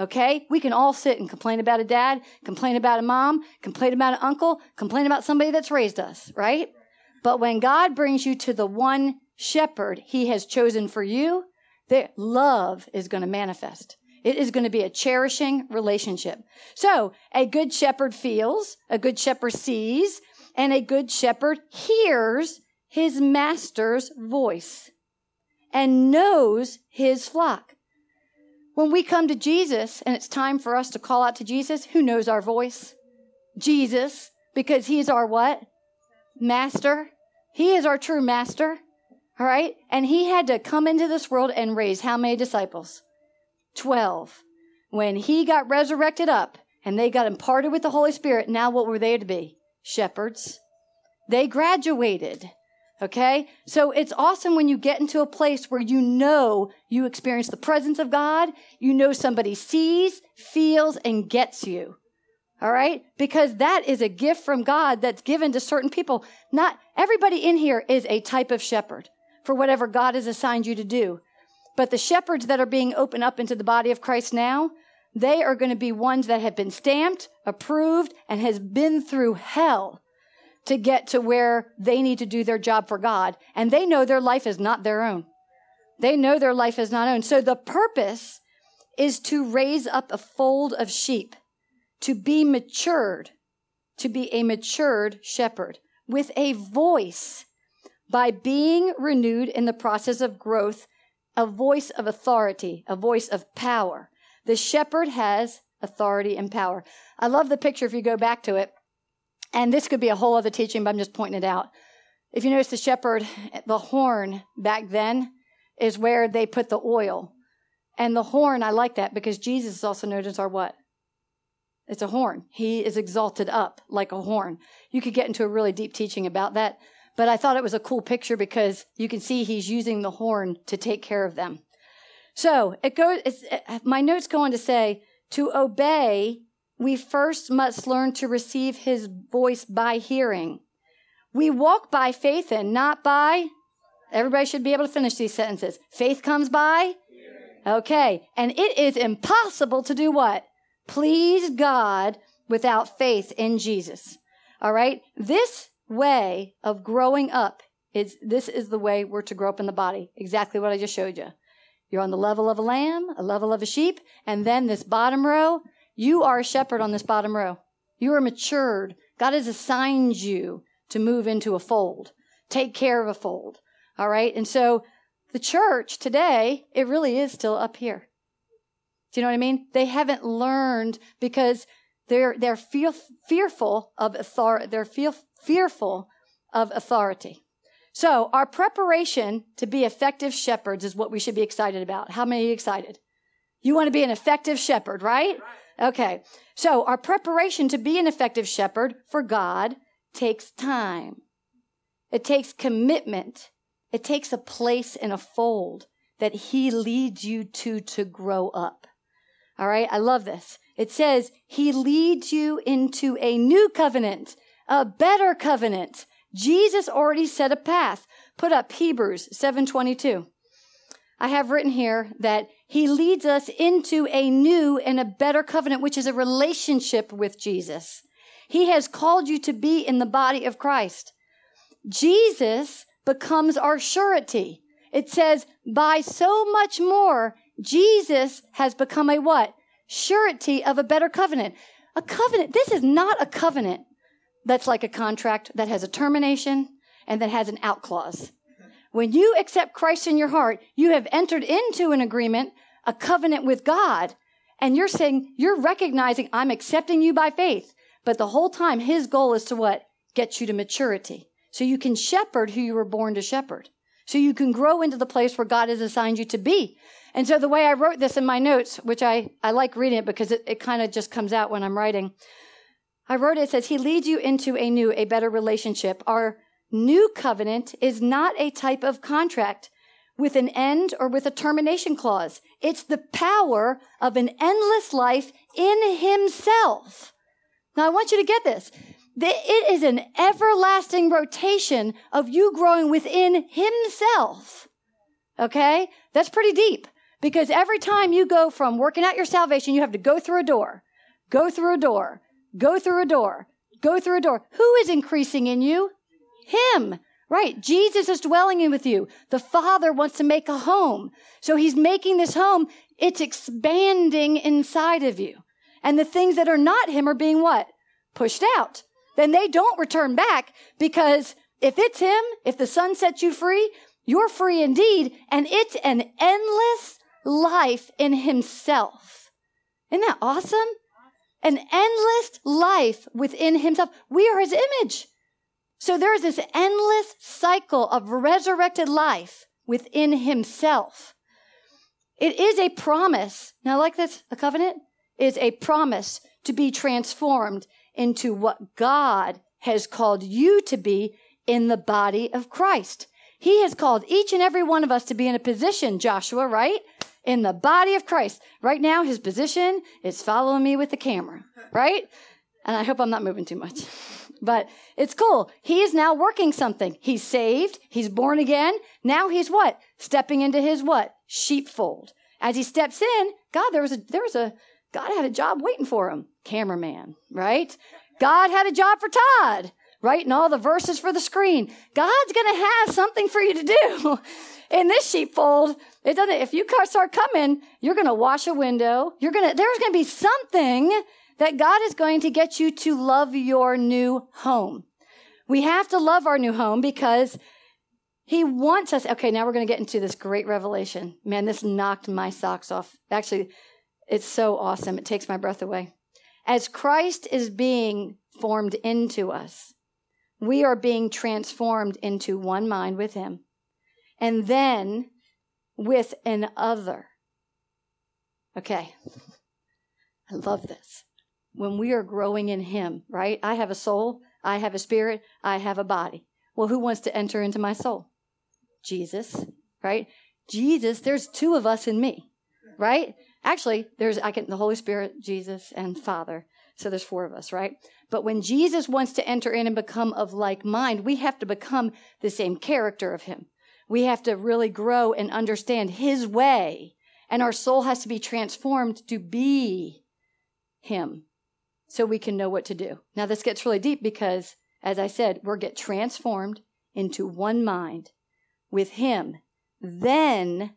Speaker 1: Okay? We can all sit and complain about a dad, complain about a mom, complain about an uncle, complain about somebody that's raised us, right? But when God brings you to the one shepherd he has chosen for you, the love is going to manifest. It is going to be a cherishing relationship. So a good shepherd feels, a good shepherd sees, and a good shepherd hears his master's voice and knows his flock. When we come to Jesus and it's time for us to call out to Jesus, who knows our voice? Jesus, because he's our what? Master. He is our true master. All right. And he had to come into this world and raise how many disciples? Twelve. When he got resurrected up and they got imparted with the Holy Spirit, now what were they to be? Shepherds. They graduated. Okay? So it's awesome when you get into a place where you know you experience the presence of God, you know somebody sees, feels, and gets you. All right? Because that is a gift from God that's given to certain people. Not everybody in here is a type of shepherd for whatever God has assigned you to do. But the shepherds that are being opened up into the body of Christ now, they are going to be ones that have been stamped, approved, and has been through hell to get to where they need to do their job for God. And they know their life is not their own. They know their life is not own. So the purpose is to raise up a fold of sheep, to be matured, to be a matured shepherd with a voice by being renewed in the process of growth, a voice of authority, a voice of power. The shepherd has authority and power. I love the picture if you go back to it. And this could be a whole other teaching, but I'm just pointing it out. If you notice the shepherd, the horn back then is where they put the oil. And the horn, I like that because Jesus is also known as our what? It's a horn. He is exalted up like a horn. You could get into a really deep teaching about that, but I thought it was a cool picture because you can see he's using the horn to take care of them. So it goes, my notes go on to say, to obey we first must learn to receive his voice by hearing. We walk by faith and not by, everybody should be able to finish these sentences. Faith comes by Okay. And it is impossible to do what? Please God without faith in Jesus. All right. This way of growing up is, this is the way we're to grow up in the body. Exactly what I just showed you. You're on the level of a lamb, a level of a sheep, and then this bottom row, you are a shepherd on this bottom row. You are matured. God has assigned you to move into a fold, take care of a fold. All right. And so the church today, it really is still up here. Do you know what I mean? They haven't learned because they're, they're fear, fearful of authority. They're feel, fearful of authority. So our preparation to be effective shepherds is what we should be excited about. How many are excited? You want to be an effective shepherd, right? Okay. So our preparation to be an effective shepherd for God takes time. It takes commitment. It takes a place in a fold that he leads you to to grow up. All right. I love this. It says he leads you into a new covenant, a better covenant. Jesus already set a path. Put up Hebrews 722. I have written here that he leads us into a new and a better covenant, which is a relationship with Jesus. He has called you to be in the body of Christ. Jesus becomes our surety. It says, by so much more, Jesus has become a what? Surety of a better covenant. A covenant. This is not a covenant that's like a contract that has a termination and that has an out clause. When you accept Christ in your heart, you have entered into an agreement, a covenant with God, and you're saying, you're recognizing I'm accepting you by faith. But the whole time, his goal is to what? Get you to maturity. So you can shepherd who you were born to shepherd. So you can grow into the place where God has assigned you to be. And so the way I wrote this in my notes, which I, I like reading it because it, it kind of just comes out when I'm writing. I wrote it, it says, He leads you into a new, a better relationship. Our new covenant is not a type of contract with an end or with a termination clause. It's the power of an endless life in Himself. Now I want you to get this. It is an everlasting rotation of you growing within Himself. Okay? That's pretty deep because every time you go from working out your salvation, you have to go through a door, go through a door, go through a door, go through a door. Who is increasing in you? Him. Right. Jesus is dwelling in with you. The Father wants to make a home. So He's making this home. It's expanding inside of you. And the things that are not Him are being what? Pushed out then they don't return back because if it's Him, if the Son sets you free, you're free indeed. And it's an endless life in Himself. Isn't that awesome? An endless life within Himself. We are His image. So there's this endless cycle of resurrected life within Himself. It is a promise. Now, like this, a covenant is a promise to be transformed into what God has called you to be in the body of Christ. He has called each and every one of us to be in a position, Joshua, right? In the body of Christ. Right now, his position is following me with the camera, right? And I hope I'm not moving too much. But it's cool. He is now working something. He's saved. He's born again. Now he's what? Stepping into his what? Sheepfold. As he steps in, God, there was a, there was a, God had a job waiting for him. Cameraman, right? God had a job for Todd, writing all the verses for the screen. God's going to have something for you to do in this sheepfold. It doesn't, if you start coming, you're going to wash a window. You're going to, there's going to be something that God is going to get you to love your new home. We have to love our new home because he wants us. Okay, now we're going to get into this great revelation. Man, this knocked my socks off. Actually, it's so awesome. It takes my breath away. As Christ is being formed into us, we are being transformed into one mind with Him. And then with an other. Okay. I love this. When we are growing in Him, right? I have a soul, I have a spirit, I have a body. Well, who wants to enter into my soul? Jesus, right? Jesus, there's two of us in me, right? Actually, there's I can the Holy Spirit, Jesus, and Father. So there's four of us, right? But when Jesus wants to enter in and become of like mind, we have to become the same character of him. We have to really grow and understand his way And our soul has to be transformed to be Him so we can know what to do. Now, this gets really deep because, as I said, we're get transformed into one mind with Him, then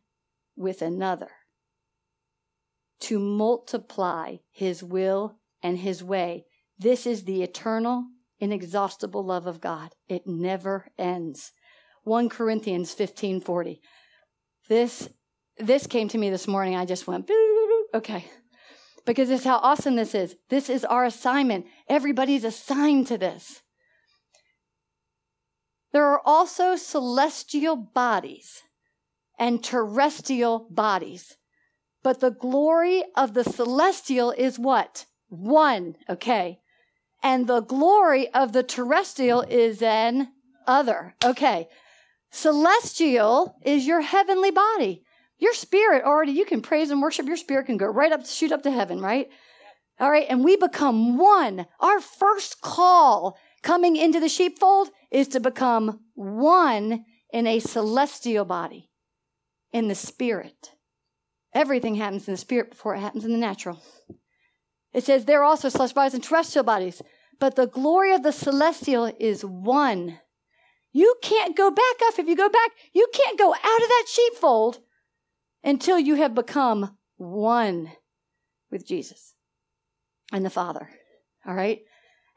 Speaker 1: with another to multiply His will and His way. This is the eternal, inexhaustible love of God. It never ends. 1 Corinthians 15:40. This this came to me this morning. I just went, okay. Because this is how awesome this is. This is our assignment. Everybody's assigned to this. There are also celestial bodies and terrestrial bodies. But the glory of the celestial is what? One. Okay. And the glory of the terrestrial is an other. Okay. Celestial is your heavenly body. Your spirit already, you can praise and worship. Your spirit can go right up, shoot up to heaven, right? All right. And we become one. Our first call coming into the sheepfold is to become one in a celestial body, in the spirit. Everything happens in the spirit before it happens in the natural. It says there are also celestial bodies and terrestrial bodies, but the glory of the celestial is one. You can't go back up. If you go back, you can't go out of that sheepfold until you have become one with Jesus and the Father. All right?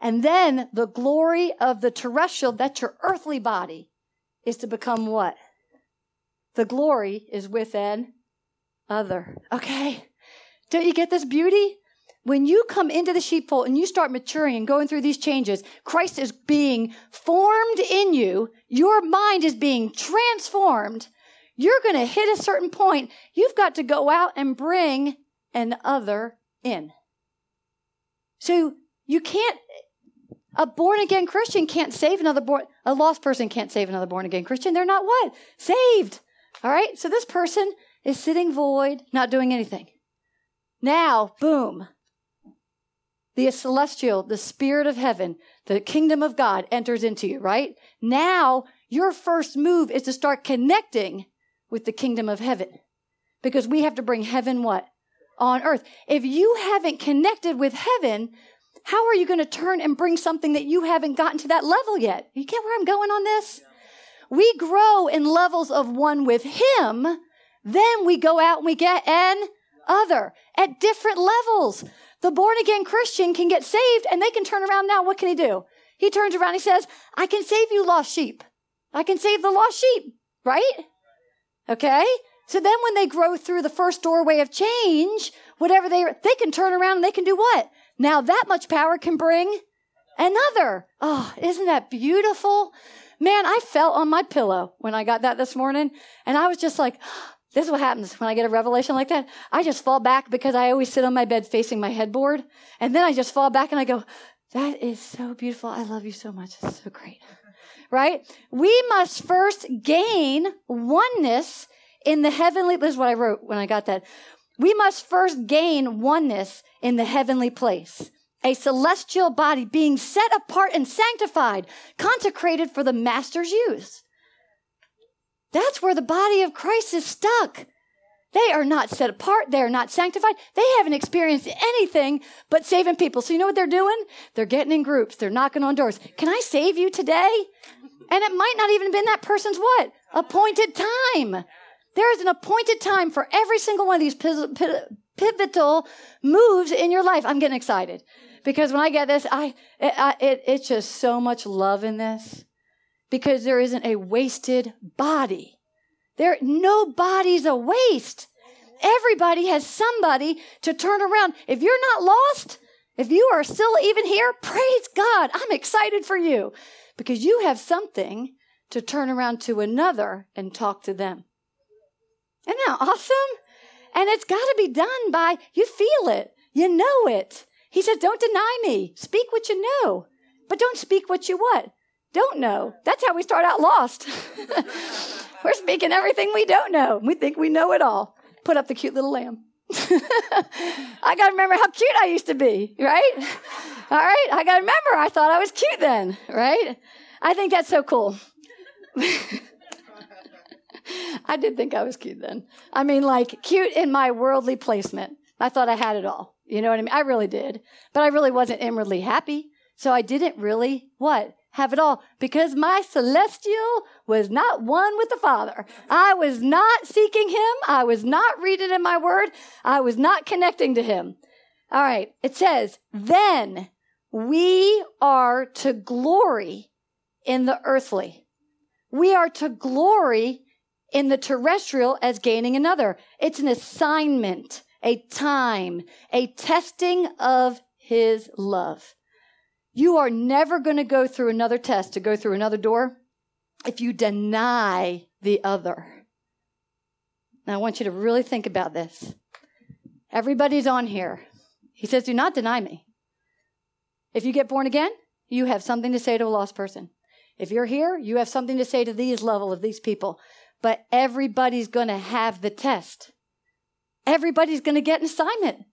Speaker 1: And then the glory of the terrestrial, that's your earthly body, is to become what? The glory is within other. Okay? Don't you get this beauty? When you come into the sheepfold and you start maturing and going through these changes, Christ is being formed in you. Your mind is being transformed. You're going to hit a certain point. You've got to go out and bring an other in. So you can't, a born again Christian can't save another born, a lost person can't save another born again Christian. They're not what? Saved. All right. So this person is sitting void, not doing anything. Now, boom. The celestial, the spirit of heaven, the kingdom of God enters into you, right? Now, your first move is to start connecting with the kingdom of heaven. Because we have to bring heaven what? On earth. If you haven't connected with heaven, how are you going to turn and bring something that you haven't gotten to that level yet? You get where I'm going on this? We grow in levels of one with Him then we go out and we get an other at different levels. The born again Christian can get saved and they can turn around now. What can he do? He turns around. He says, I can save you lost sheep. I can save the lost sheep, right? Okay. So then when they grow through the first doorway of change, whatever they, they can turn around and they can do what? Now that much power can bring another. Oh, isn't that beautiful? Man, I fell on my pillow when I got that this morning and I was just like, this is what happens when I get a revelation like that. I just fall back because I always sit on my bed facing my headboard. And then I just fall back and I go, that is so beautiful. I love you so much. It's so great. Right? We must first gain oneness in the heavenly. This is what I wrote when I got that. We must first gain oneness in the heavenly place. A celestial body being set apart and sanctified, consecrated for the master's use. That's where the body of Christ is stuck. They are not set apart. They are not sanctified. They haven't experienced anything but saving people. So you know what they're doing? They're getting in groups. They're knocking on doors. Can I save you today? And it might not even have been that person's what? Appointed time. There is an appointed time for every single one of these pivotal moves in your life. I'm getting excited because when I get this, I, it, I, it, it's just so much love in this because there isn't a wasted body. There, no body's a waste. Everybody has somebody to turn around. If you're not lost, if you are still even here, praise God. I'm excited for you because you have something to turn around to another and talk to them. Isn't that awesome? And it's got to be done by, you feel it. You know it. He says, don't deny me. Speak what you know, but don't speak what you what? Don't know. That's how we start out lost. We're speaking everything we don't know. We think we know it all. Put up the cute little lamb. I got to remember how cute I used to be, right? All right. I got to remember I thought I was cute then, right? I think that's so cool. I did think I was cute then. I mean, like cute in my worldly placement. I thought I had it all. You know what I mean? I really did. But I really wasn't inwardly happy. So I didn't really, what? Have it all. Because my celestial was not one with the Father. I was not seeking Him. I was not reading in my word. I was not connecting to Him. All right. It says, then we are to glory in the earthly. We are to glory in the terrestrial as gaining another. It's an assignment, a time, a testing of his love. You are never going to go through another test to go through another door if you deny the other. Now I want you to really think about this. Everybody's on here. He says, do not deny me. If you get born again, you have something to say to a lost person. If you're here, you have something to say to these level of these people. But everybody's going to have the test. Everybody's going to get an assignment.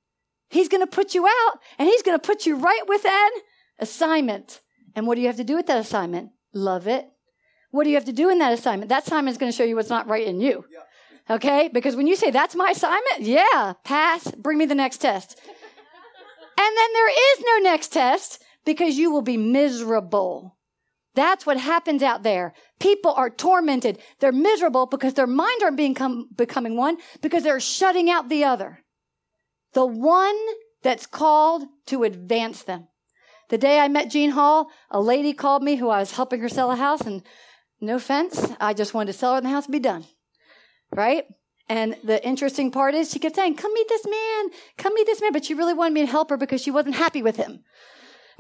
Speaker 1: He's going to put you out and he's going to put you right with an assignment. And what do you have to do with that assignment? Love it. What do you have to do in that assignment? That assignment is going to show you what's not right in you. Okay? Because when you say, that's my assignment, yeah, pass, bring me the next test. and then there is no next test because you will be miserable. That's what happens out there. People are tormented. They're miserable because their mind aren't being becoming one because they're shutting out the other. The one that's called to advance them. The day I met Gene Hall, a lady called me who I was helping her sell a house and no offense, I just wanted to sell her the house and be done. Right? And the interesting part is she kept saying, come meet this man, come meet this man. But she really wanted me to help her because she wasn't happy with him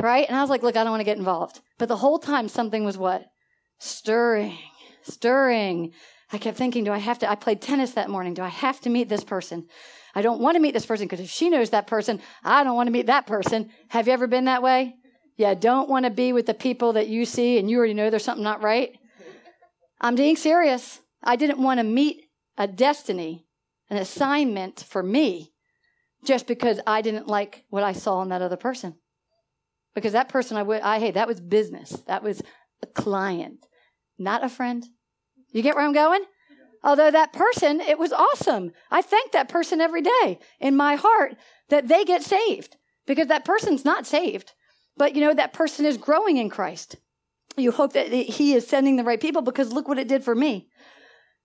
Speaker 1: right? And I was like, look, I don't want to get involved. But the whole time something was what? Stirring, stirring. I kept thinking, do I have to? I played tennis that morning. Do I have to meet this person? I don't want to meet this person because if she knows that person, I don't want to meet that person. Have you ever been that way? Yeah, don't want to be with the people that you see and you already know there's something not right. I'm being serious. I didn't want to meet a destiny, an assignment for me, just because I didn't like what I saw in that other person because that person I would, I, hey, that was business. That was a client, not a friend. You get where I'm going? Although that person, it was awesome. I thank that person every day in my heart that they get saved because that person's not saved. But you know, that person is growing in Christ. You hope that he is sending the right people because look what it did for me.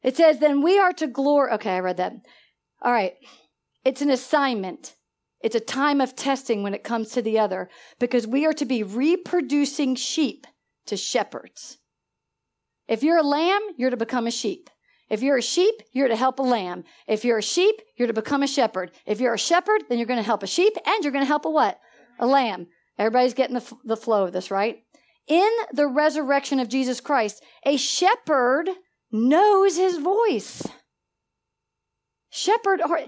Speaker 1: It says, then we are to glory. Okay, I read that. All right. It's an assignment. It's a time of testing when it comes to the other because we are to be reproducing sheep to shepherds. If you're a lamb, you're to become a sheep. If you're a sheep, you're to help a lamb. If you're a sheep, you're to become a shepherd. If you're a shepherd, then you're going to help a sheep and you're going to help a what? A lamb. Everybody's getting the, the flow of this, right? In the resurrection of Jesus Christ, a shepherd knows his voice. Shepherd, or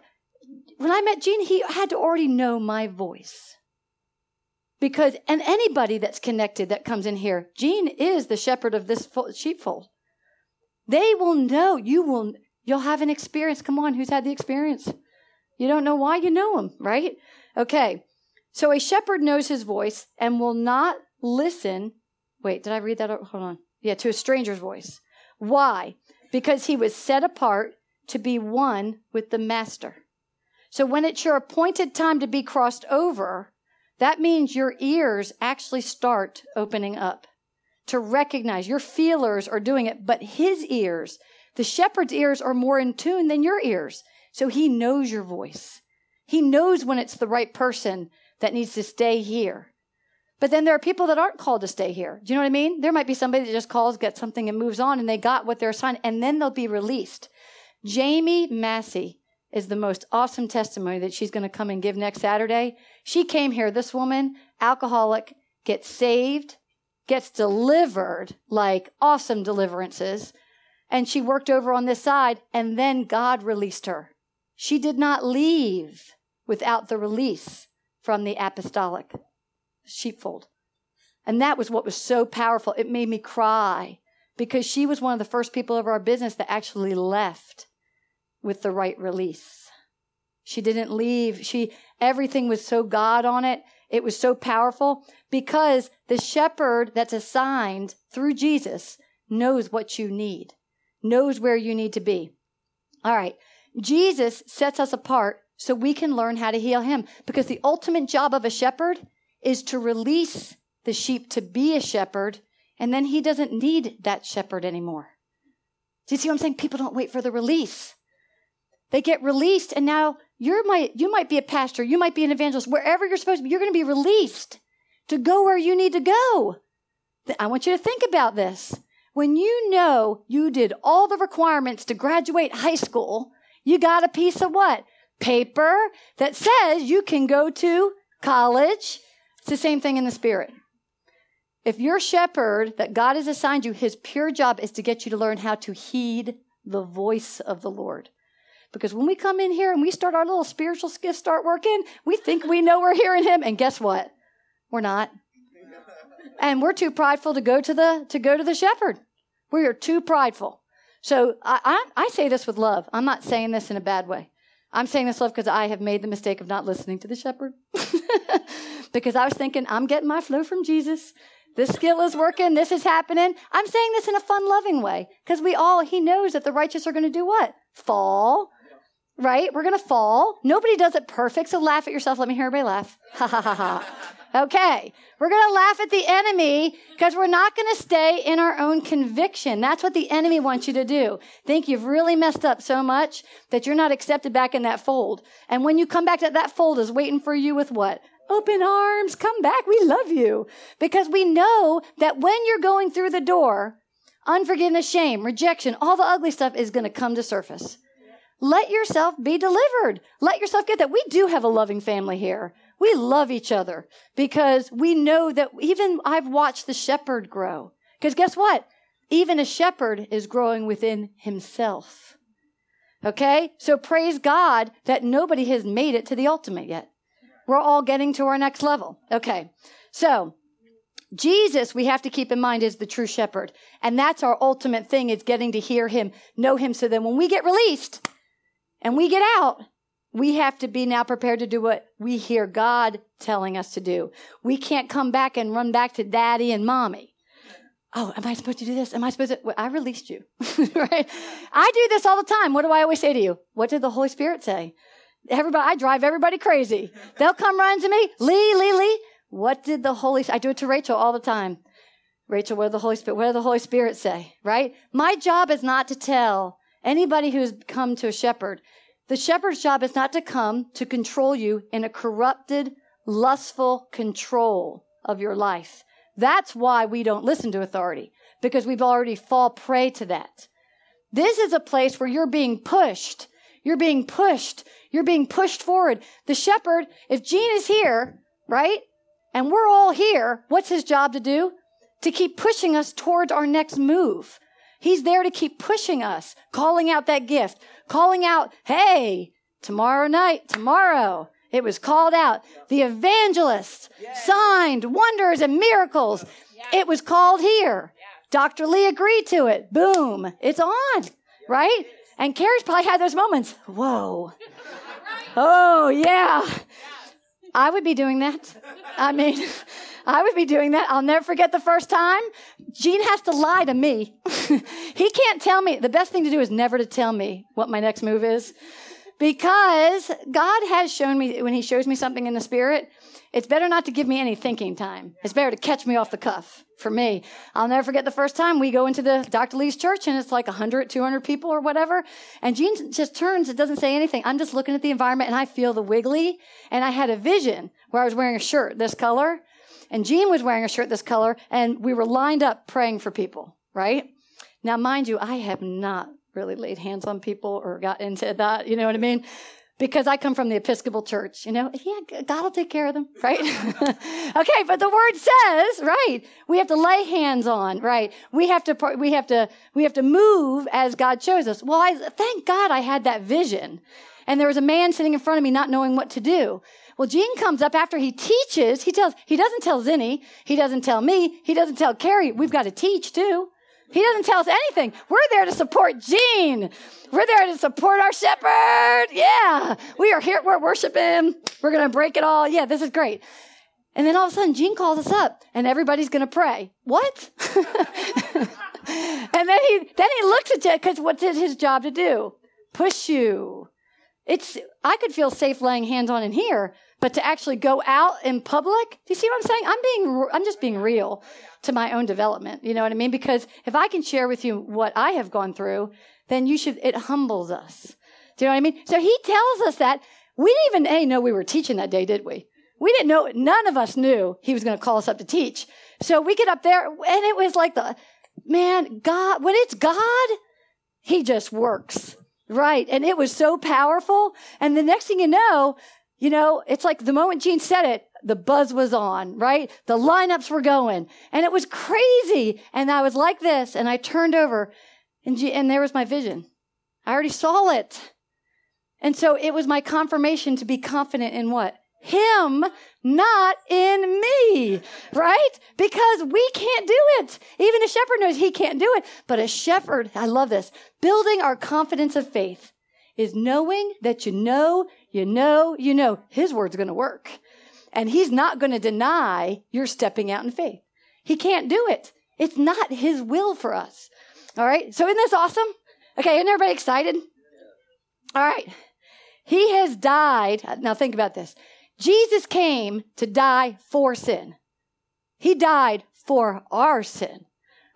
Speaker 1: when I met Gene, he had to already know my voice. Because, and anybody that's connected that comes in here, Gene is the shepherd of this sheepfold. They will know, you will, you'll have an experience. Come on, who's had the experience? You don't know why you know him, right? Okay. So a shepherd knows his voice and will not listen. Wait, did I read that? Hold on. Yeah, to a stranger's voice. Why? Because he was set apart to be one with the master. So when it's your appointed time to be crossed over, that means your ears actually start opening up to recognize your feelers are doing it, but his ears, the shepherd's ears are more in tune than your ears. So he knows your voice. He knows when it's the right person that needs to stay here. But then there are people that aren't called to stay here. Do you know what I mean? There might be somebody that just calls, gets something, and moves on, and they got what they're assigned, and then they'll be released. Jamie Massey is the most awesome testimony that she's going to come and give next Saturday. She came here, this woman, alcoholic, gets saved, gets delivered, like awesome deliverances. And she worked over on this side, and then God released her. She did not leave without the release from the apostolic sheepfold. And that was what was so powerful. It made me cry because she was one of the first people of our business that actually left with the right release. She didn't leave. She, everything was so God on it. It was so powerful because the shepherd that's assigned through Jesus knows what you need, knows where you need to be. All right. Jesus sets us apart so we can learn how to heal him because the ultimate job of a shepherd is to release the sheep to be a shepherd and then he doesn't need that shepherd anymore. Do you see what I'm saying? People don't wait for the release. They get released and now you're my, you might be a pastor, you might be an evangelist, wherever you're supposed to be, you're going to be released to go where you need to go. I want you to think about this. When you know you did all the requirements to graduate high school, you got a piece of what? Paper that says you can go to college. It's the same thing in the spirit. If your shepherd that God has assigned you, his pure job is to get you to learn how to heed the voice of the Lord. Because when we come in here and we start our little spiritual gifts start working, we think we know we're hearing him, and guess what? We're not. And we're too prideful to go to the to go to the shepherd. We are too prideful. So I, I, I say this with love. I'm not saying this in a bad way. I'm saying this love because I have made the mistake of not listening to the shepherd. because I was thinking, I'm getting my flow from Jesus. This skill is working. This is happening. I'm saying this in a fun, loving way because we all, he knows that the righteous are going to do what? Fall. Right? We're going to fall. Nobody does it perfect. So laugh at yourself. Let me hear everybody laugh. Ha ha ha ha. Okay. We're going to laugh at the enemy because we're not going to stay in our own conviction. That's what the enemy wants you to do. Think you've really messed up so much that you're not accepted back in that fold. And when you come back to that fold is waiting for you with what? Open arms. Come back. We love you. Because we know that when you're going through the door, unforgiveness, shame, rejection, all the ugly stuff is going to come to surface. Let yourself be delivered. Let yourself get that. We do have a loving family here. We love each other because we know that even I've watched the shepherd grow. Because guess what? Even a shepherd is growing within himself. Okay? So praise God that nobody has made it to the ultimate yet. We're all getting to our next level. Okay. So, Jesus, we have to keep in mind, is the true shepherd. And that's our ultimate thing is getting to hear him, know him. So then when we get released and we get out, we have to be now prepared to do what we hear God telling us to do. We can't come back and run back to daddy and mommy. Oh, am I supposed to do this? Am I supposed to? Well, I released you, right? I do this all the time. What do I always say to you? What did the Holy Spirit say? Everybody, I drive everybody crazy. They'll come run to me. Leigh, Leigh, Leigh. What did the Holy, I do it to Rachel all the time. Rachel, what did the Holy Spirit, what did the Holy Spirit say? Right? My job is not to tell anybody who's come to a shepherd the shepherd's job is not to come to control you in a corrupted, lustful control of your life. That's why we don't listen to authority, because we've already fall prey to that. This is a place where you're being pushed. You're being pushed. You're being pushed forward. The shepherd, if Gene is here, right? And we're all here, what's his job to do? To keep pushing us towards our next move. He's there to keep pushing us, calling out that gift, calling out, hey, tomorrow night, tomorrow. It was called out. The evangelist signed wonders and miracles. It was called here. Dr. Lee agreed to it. Boom. It's on. Right? And Carrie's probably had those moments. Whoa. Oh, yeah. I would be doing that. I mean, I would be doing that. I'll never forget the first time. Gene has to lie to me. he can't tell me. The best thing to do is never to tell me what my next move is. Because God has shown me, when He shows me something in the Spirit, it's better not to give me any thinking time. It's better to catch me off the cuff for me. I'll never forget the first time we go into the Dr. Lee's church and it's like 100, 200 people or whatever. And Gene just turns, it doesn't say anything. I'm just looking at the environment and I feel the wiggly. And I had a vision where I was wearing a shirt this color and Gene was wearing a shirt this color, and we were lined up praying for people, right? Now, mind you, I have not really laid hands on people or got into that, you know what I mean? Because I come from the Episcopal Church, you know, yeah, God will take care of them, right? okay, but the word says, right, we have to lay hands on, right? We have to, we have to, we have to move as God shows us. Well, I, thank God I had that vision. And there was a man sitting in front of me not knowing what to do. Well, Gene comes up after he teaches. He tells, he doesn't tell Zinni. He doesn't tell me. He doesn't tell Carrie. We've got to teach too. He doesn't tell us anything. We're there to support Gene. We're there to support our shepherd. Yeah. We are here. We're worshiping. We're going to break it all. Yeah, this is great. And then all of a sudden, Gene calls us up and everybody's going to pray. What? and then he, then he looks at you because what's his job to do? push you. It's, I could feel safe laying hands on in here, but to actually go out in public, do you see what I'm saying? I'm being, I'm just being real to my own development. You know what I mean? Because if I can share with you what I have gone through, then you should, it humbles us. Do you know what I mean? So he tells us that. We didn't even, A, know we were teaching that day, did we? We didn't know, none of us knew he was going to call us up to teach. So we get up there and it was like the, man, God, when it's God, he just works. Right. And it was so powerful. And the next thing you know, you know, it's like the moment Gene said it, the buzz was on, right? The lineups were going and it was crazy. And I was like this and I turned over and, G- and there was my vision. I already saw it. And so it was my confirmation to be confident in what? Him, not in me, right? Because we can't do it. Even a shepherd knows he can't do it. But a shepherd, I love this, building our confidence of faith is knowing that you know, you know, you know, his word's going to work. And he's not going to deny you're stepping out in faith. He can't do it. It's not his will for us. All right. So isn't this awesome? Okay. Isn't everybody excited? All right. He has died. Now think about this. Jesus came to die for sin. He died for our sin.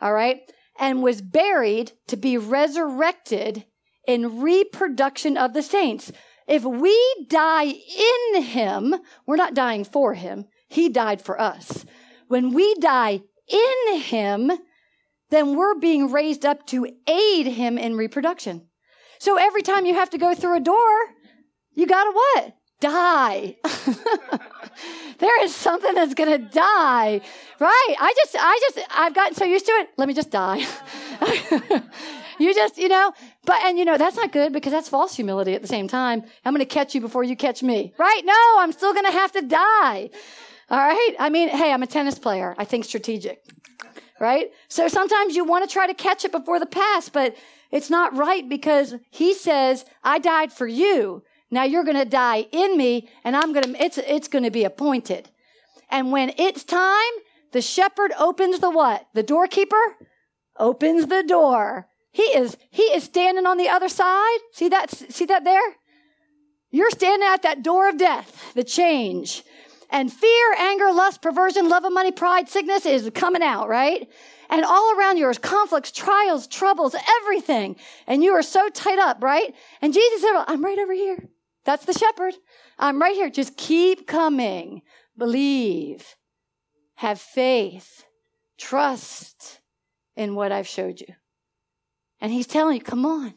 Speaker 1: All right. And was buried to be resurrected in reproduction of the saints. If we die in him, we're not dying for him. He died for us. When we die in him, then we're being raised up to aid him in reproduction. So every time you have to go through a door, you gotta what? die. there is something that's to die. Right. I just, I just, I've gotten so used to it. Let me just die. you just, you know, but, and you know, that's not good because that's false humility at the same time. I'm going to catch you before you catch me. Right. No, I'm still going to have to die. All right. I mean, hey, I'm a tennis player. I think strategic. Right. So sometimes you want to try to catch it before the pass, but it's not right because he says, I died for you. Now you're going to die in me and I'm going to, it's, it's going to be appointed. And when it's time, the shepherd opens the what? The doorkeeper opens the door. He is, he is standing on the other side. See that, see that there? You're standing at that door of death, the change. And fear, anger, lust, perversion, love of money, pride, sickness is coming out, right? And all around you are conflicts, trials, troubles, everything. And you are so tied up, right? And Jesus said, I'm right over here. That's the shepherd. I'm right here. Just keep coming. Believe. Have faith. Trust in what I've showed you. And he's telling you, come on.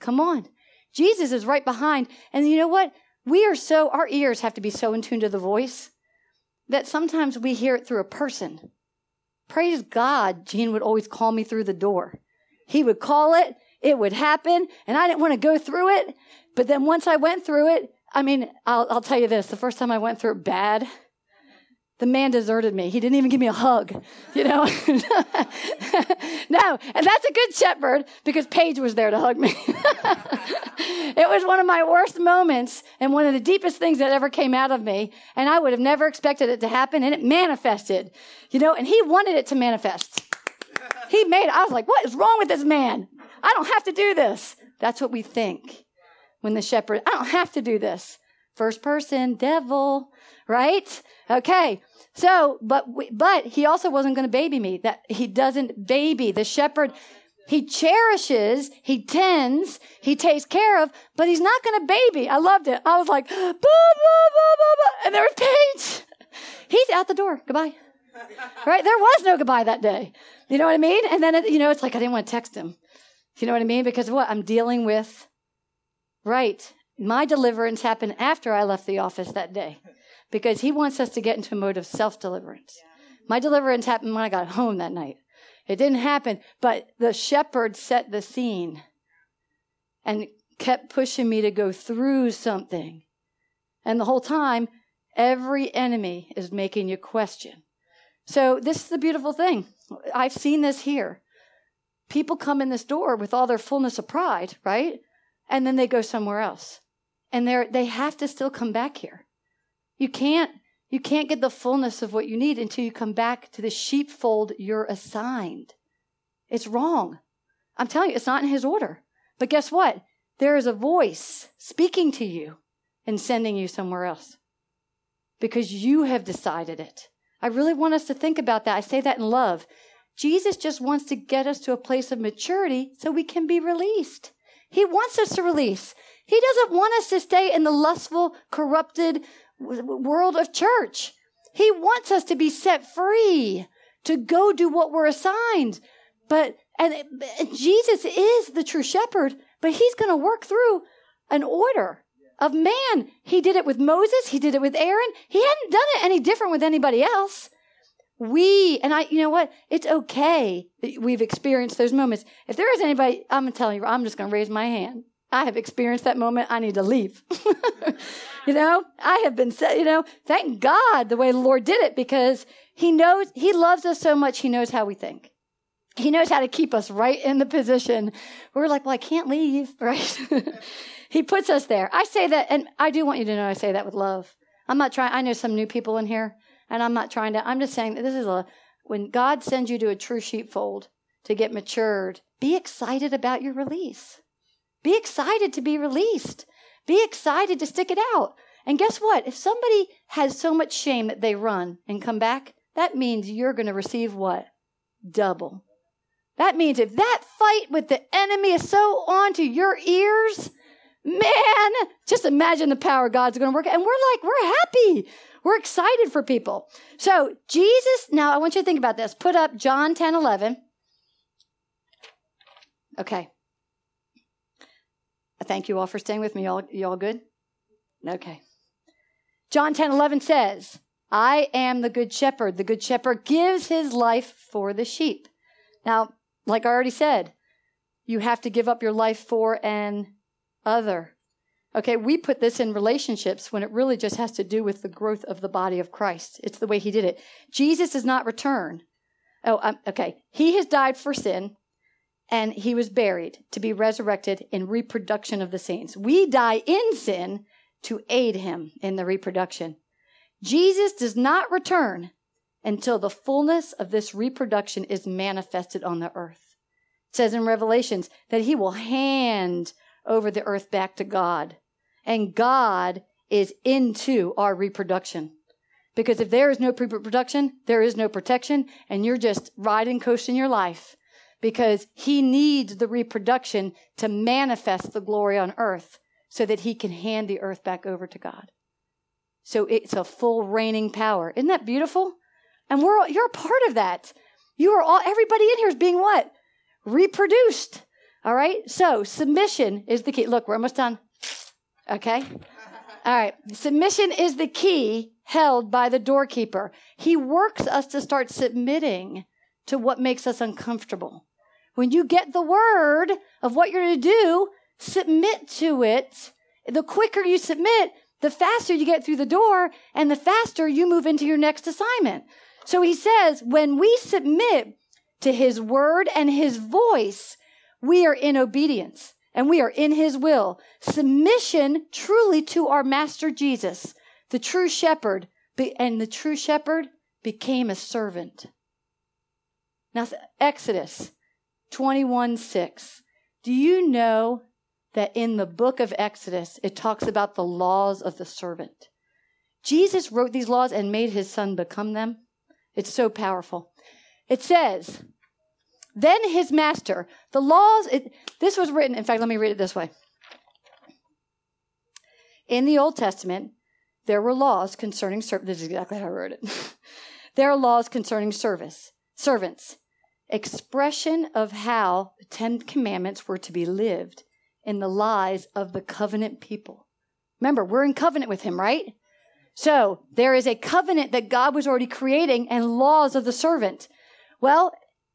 Speaker 1: Come on. Jesus is right behind. And you know what? We are so, our ears have to be so in tune to the voice that sometimes we hear it through a person. Praise God, Gene would always call me through the door. He would call it, it would happen, and I didn't want to go through it. But then once I went through it, I mean, I'll, I'll tell you this the first time I went through it bad, the man deserted me. He didn't even give me a hug, you know? no, and that's a good shepherd because Paige was there to hug me. it was one of my worst moments and one of the deepest things that ever came out of me. And I would have never expected it to happen and it manifested, you know, and he wanted it to manifest. He made it. I was like, what is wrong with this man? I don't have to do this. That's what we think when the shepherd, I don't have to do this. First person, devil, right? Okay. So, but, but he also wasn't going to baby me. That he doesn't baby. The shepherd, he cherishes, he tends, he takes care of, but he's not going to baby. I loved it. I was like, blah, blah, blah, blah, blah. And there was Paige. He's out the door. Goodbye. Right? There was no goodbye that day. You know what I mean? And then, it, you know, it's like I didn't want to text him. You know what I mean? Because of what? I'm dealing with Right. My deliverance happened after I left the office that day because he wants us to get into a mode of self deliverance. My deliverance happened when I got home that night. It didn't happen, but the shepherd set the scene and kept pushing me to go through something. And the whole time, every enemy is making you question. So, this is the beautiful thing. I've seen this here. People come in this door with all their fullness of pride, right? and then they go somewhere else. And they they have to still come back here. You can't you can't get the fullness of what you need until you come back to the sheepfold you're assigned. It's wrong. I'm telling you, it's not in his order. But guess what? there is a voice speaking to you and sending you somewhere else because you have decided it. I really want us to think about that. I say that in love. Jesus just wants to get us to a place of maturity so we can be released. He wants us to release. He doesn't want us to stay in the lustful, corrupted world of church. He wants us to be set free to go do what we're assigned. But, and, and Jesus is the true shepherd, but he's going to work through an order of man. He did it with Moses. He did it with Aaron. He hadn't done it any different with anybody else. We, and I, you know what? It's okay that we've experienced those moments. If there is anybody, I'm telling you, I'm just going to raise my hand. I have experienced that moment. I need to leave. you know, I have been you know, thank God the way the Lord did it because he knows, he loves us so much. He knows how we think. He knows how to keep us right in the position. We're like, well, I can't leave, right? he puts us there. I say that, and I do want you to know I say that with love. I'm not trying, I know some new people in here, and I'm not trying to, I'm just saying that this is a, when God sends you to a true sheepfold to get matured, be excited about your release. Be excited to be released. Be excited to stick it out. And guess what? If somebody has so much shame that they run and come back, that means you're going to receive what? Double. That means if that fight with the enemy is so onto your ears, man, just imagine the power God's going to work. And we're like, we're happy. We're excited for people. So Jesus, now I want you to think about this. Put up John 10, 11. Okay. Thank you all for staying with me. Y'all, you all good? Okay. John 10 11 says, I am the good shepherd. The good shepherd gives his life for the sheep. Now, like I already said, you have to give up your life for an other. Okay, we put this in relationships when it really just has to do with the growth of the body of Christ. It's the way he did it. Jesus does not return. Oh, um, okay. He has died for sin and he was buried to be resurrected in reproduction of the saints. We die in sin to aid him in the reproduction. Jesus does not return until the fullness of this reproduction is manifested on the earth. It says in Revelations that he will hand over the earth back to God. And God is into our reproduction. Because if there is no pre-production, there is no protection, and you're just riding, coasting your life because he needs the reproduction to manifest the glory on earth so that he can hand the earth back over to God. So it's a full reigning power. Isn't that beautiful? And we're all, you're a part of that. You are all everybody in here is being what? Reproduced. All right? So submission is the key. Look, we're almost done. Okay? All right. Submission is the key held by the doorkeeper. He works us to start submitting to what makes us uncomfortable. When you get the word of what you're to do, submit to it. The quicker you submit, the faster you get through the door and the faster you move into your next assignment. So he says, when we submit to his word and his voice, we are in obedience and we are in his will. Submission truly to our master Jesus, the true shepherd, and the true shepherd became a servant. Now, Exodus 21 6. Do you know that in the book of Exodus, it talks about the laws of the servant? Jesus wrote these laws and made his son become them. It's so powerful. It says, then his master, the laws, it, this was written, in fact, let me read it this way. In the Old Testament, there were laws concerning service. This is exactly how I wrote it. there are laws concerning service, servants expression of how the Ten Commandments were to be lived in the lives of the covenant people. Remember, we're in covenant with him, right? So there is a covenant that God was already creating and laws of the servant. Well,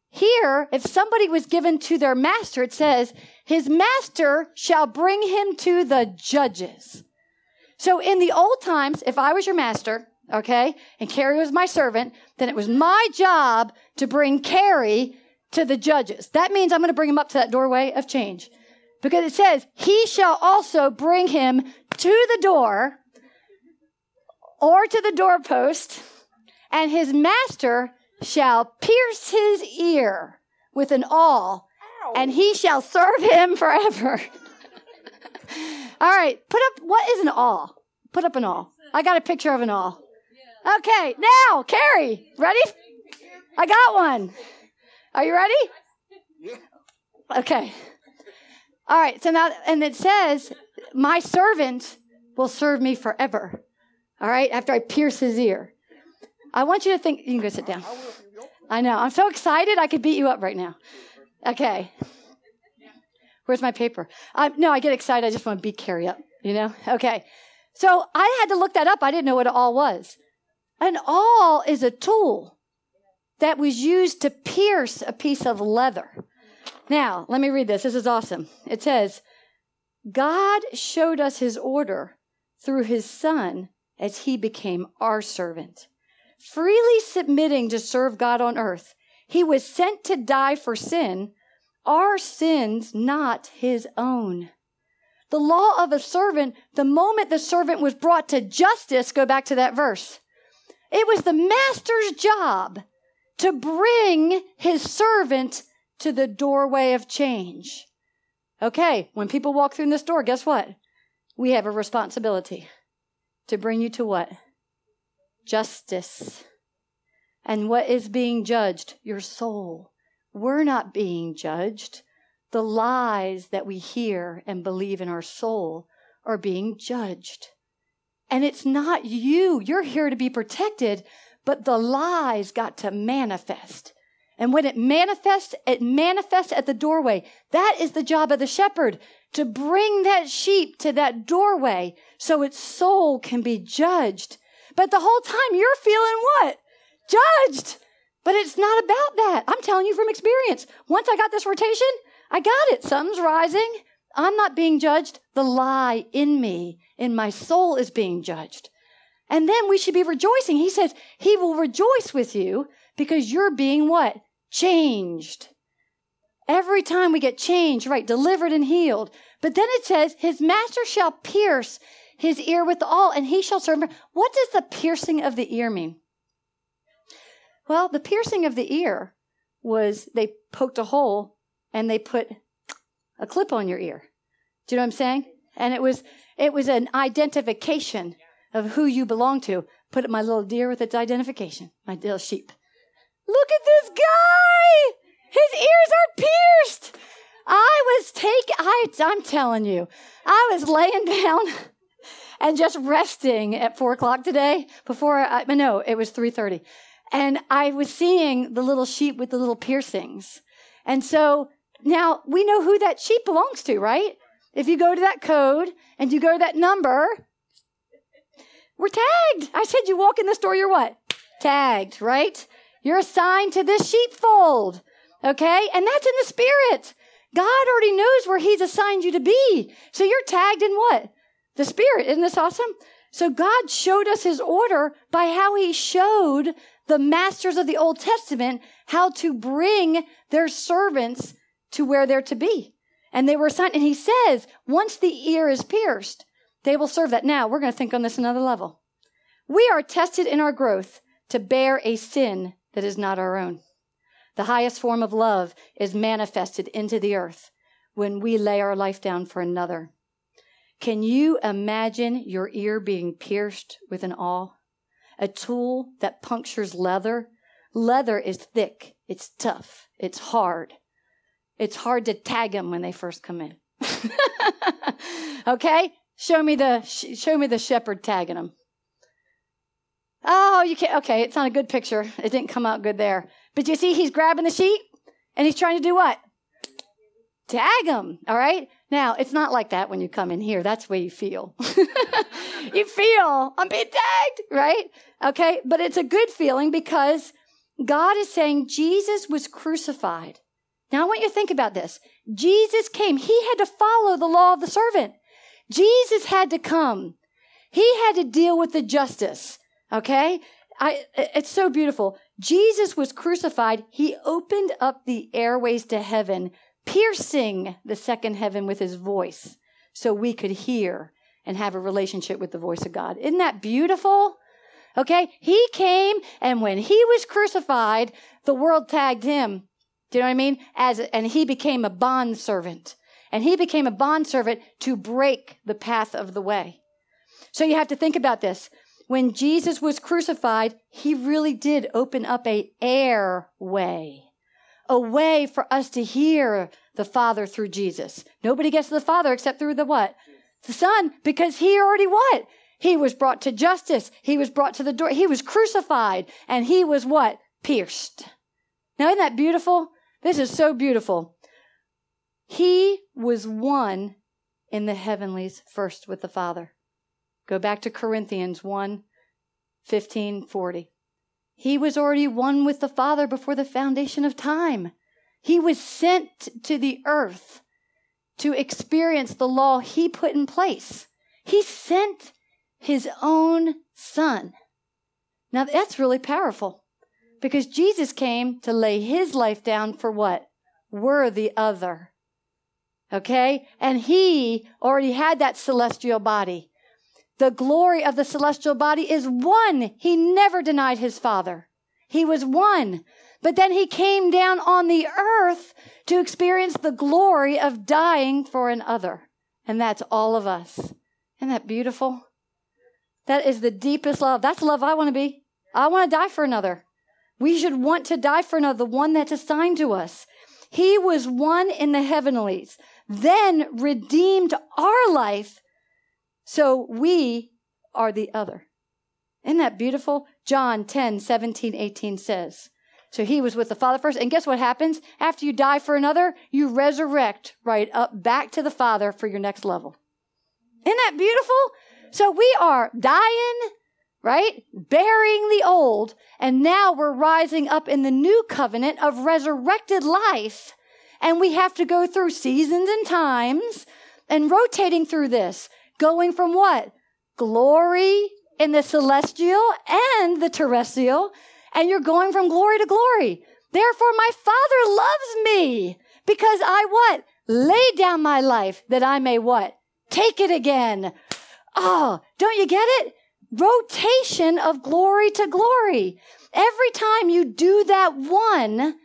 Speaker 1: here, if somebody was given to their master, it says, his master shall bring him to the judges. So in the old times, if I was your master, okay, and Carrie was my servant, then it was my job to bring Carrie to the judges. That means I'm going to bring him up to that doorway of change. Because it says, he shall also bring him to the door or to the doorpost, and his master shall pierce his ear with an awl, Ow. and he shall serve him forever. All right, put up what is an awl? Put up an awl. I got a picture of an awl. Okay, now, Carrie, ready? I got one. Are you ready? Okay. All right, so now, and it says, My servant will serve me forever. All right, after I pierce his ear. I want you to think, you can go sit down. I know, I'm so excited I could beat you up right now. Okay. Where's my paper? I, no, I get excited. I just want to beat Carrie up, you know? Okay. So I had to look that up. I didn't know what it all was. An awl is a tool that was used to pierce a piece of leather. Now, let me read this. This is awesome. It says, God showed us his order through his son as he became our servant. Freely submitting to serve God on earth, he was sent to die for sin, our sins, not his own. The law of a servant, the moment the servant was brought to justice, go back to that verse. It was the master's job to bring his servant to the doorway of change. Okay, when people walk through this door, guess what? We have a responsibility to bring you to what? Justice. And what is being judged? Your soul. We're not being judged. The lies that we hear and believe in our soul are being judged. And it's not you. You're here to be protected, but the lies got to manifest. And when it manifests, it manifests at the doorway. That is the job of the shepherd to bring that sheep to that doorway so its soul can be judged. But the whole time you're feeling what? Judged. But it's not about that. I'm telling you from experience. Once I got this rotation, I got it. Something's rising. I'm not being judged. The lie in me, in my soul, is being judged. And then we should be rejoicing. He says, He will rejoice with you because you're being what? Changed. Every time we get changed, right, delivered and healed. But then it says, His master shall pierce his ear with awl, and he shall serve. What does the piercing of the ear mean? Well, the piercing of the ear was they poked a hole and they put a clip on your ear. Do you know what I'm saying? And it was it was an identification of who you belong to. Put it my little deer with its identification, my little sheep. Look at this guy! His ears are pierced! I was take I I'm telling you, I was laying down and just resting at four o'clock today before I no, it was three thirty. And I was seeing the little sheep with the little piercings. And so now we know who that sheep belongs to, right? If you go to that code and you go to that number, we're tagged. I said you walk in the store, you're what? Tagged, right? You're assigned to this sheepfold. Okay? And that's in the spirit. God already knows where he's assigned you to be. So you're tagged in what? The spirit. Isn't this awesome? So God showed us his order by how he showed the masters of the Old Testament how to bring their servants to where they're to be. And they were assigned, and he says, once the ear is pierced, they will serve that. Now, we're going to think on this another level. We are tested in our growth to bear a sin that is not our own. The highest form of love is manifested into the earth when we lay our life down for another. Can you imagine your ear being pierced with an awl? A tool that punctures leather? Leather is thick, it's tough, it's hard. It's hard to tag them when they first come in. okay? Show me the show me the shepherd tagging them. Oh, you can't. Okay, it's not a good picture. It didn't come out good there. But you see, he's grabbing the sheep and he's trying to do what? Tag him. All right. Now it's not like that when you come in here. That's where you feel. you feel I'm being tagged, right? Okay, but it's a good feeling because God is saying Jesus was crucified. Now I want you to think about this. Jesus came. He had to follow the law of the servant. Jesus had to come. He had to deal with the justice. Okay? I, it's so beautiful. Jesus was crucified. He opened up the airways to heaven, piercing the second heaven with his voice so we could hear and have a relationship with the voice of God. Isn't that beautiful? Okay? He came and when he was crucified, the world tagged him. Do you know what I mean? As, and he became a bond servant. and he became a bondservant to break the path of the way. So you have to think about this. When Jesus was crucified, he really did open up a airway, a way for us to hear the Father through Jesus. Nobody gets to the Father except through the what? The Son, because he already what? He was brought to justice. He was brought to the door. He was crucified and he was what? Pierced. Now, isn't that beautiful? This is so beautiful. He was one in the heavenlies first with the Father. Go back to Corinthians 1 15 40. He was already one with the Father before the foundation of time. He was sent to the earth to experience the law he put in place. He sent his own son. Now that's really powerful because Jesus came to lay his life down for what? We're the other. Okay? And he already had that celestial body. The glory of the celestial body is one. He never denied his father. He was one. But then he came down on the earth to experience the glory of dying for an other. And that's all of us. Isn't that beautiful? That is the deepest love. That's the love I want to be. I want to die for another. We should want to die for another, the one that's assigned to us. He was one in the heavenlies, then redeemed our life so we are the other. Isn't that beautiful? John 10, 17, 18 says. So he was with the Father first. And guess what happens? After you die for another, you resurrect right up back to the Father for your next level. Isn't that beautiful? So we are dying, right? Burying the old. And now we're rising up in the new covenant of resurrected life. And we have to go through seasons and times and rotating through this. Going from what? Glory in the celestial and the terrestrial. And you're going from glory to glory. Therefore, my Father loves me because I what? Lay down my life that I may what? Take it again. Oh, don't you get it? Rotation of glory to glory. Every time you do that one,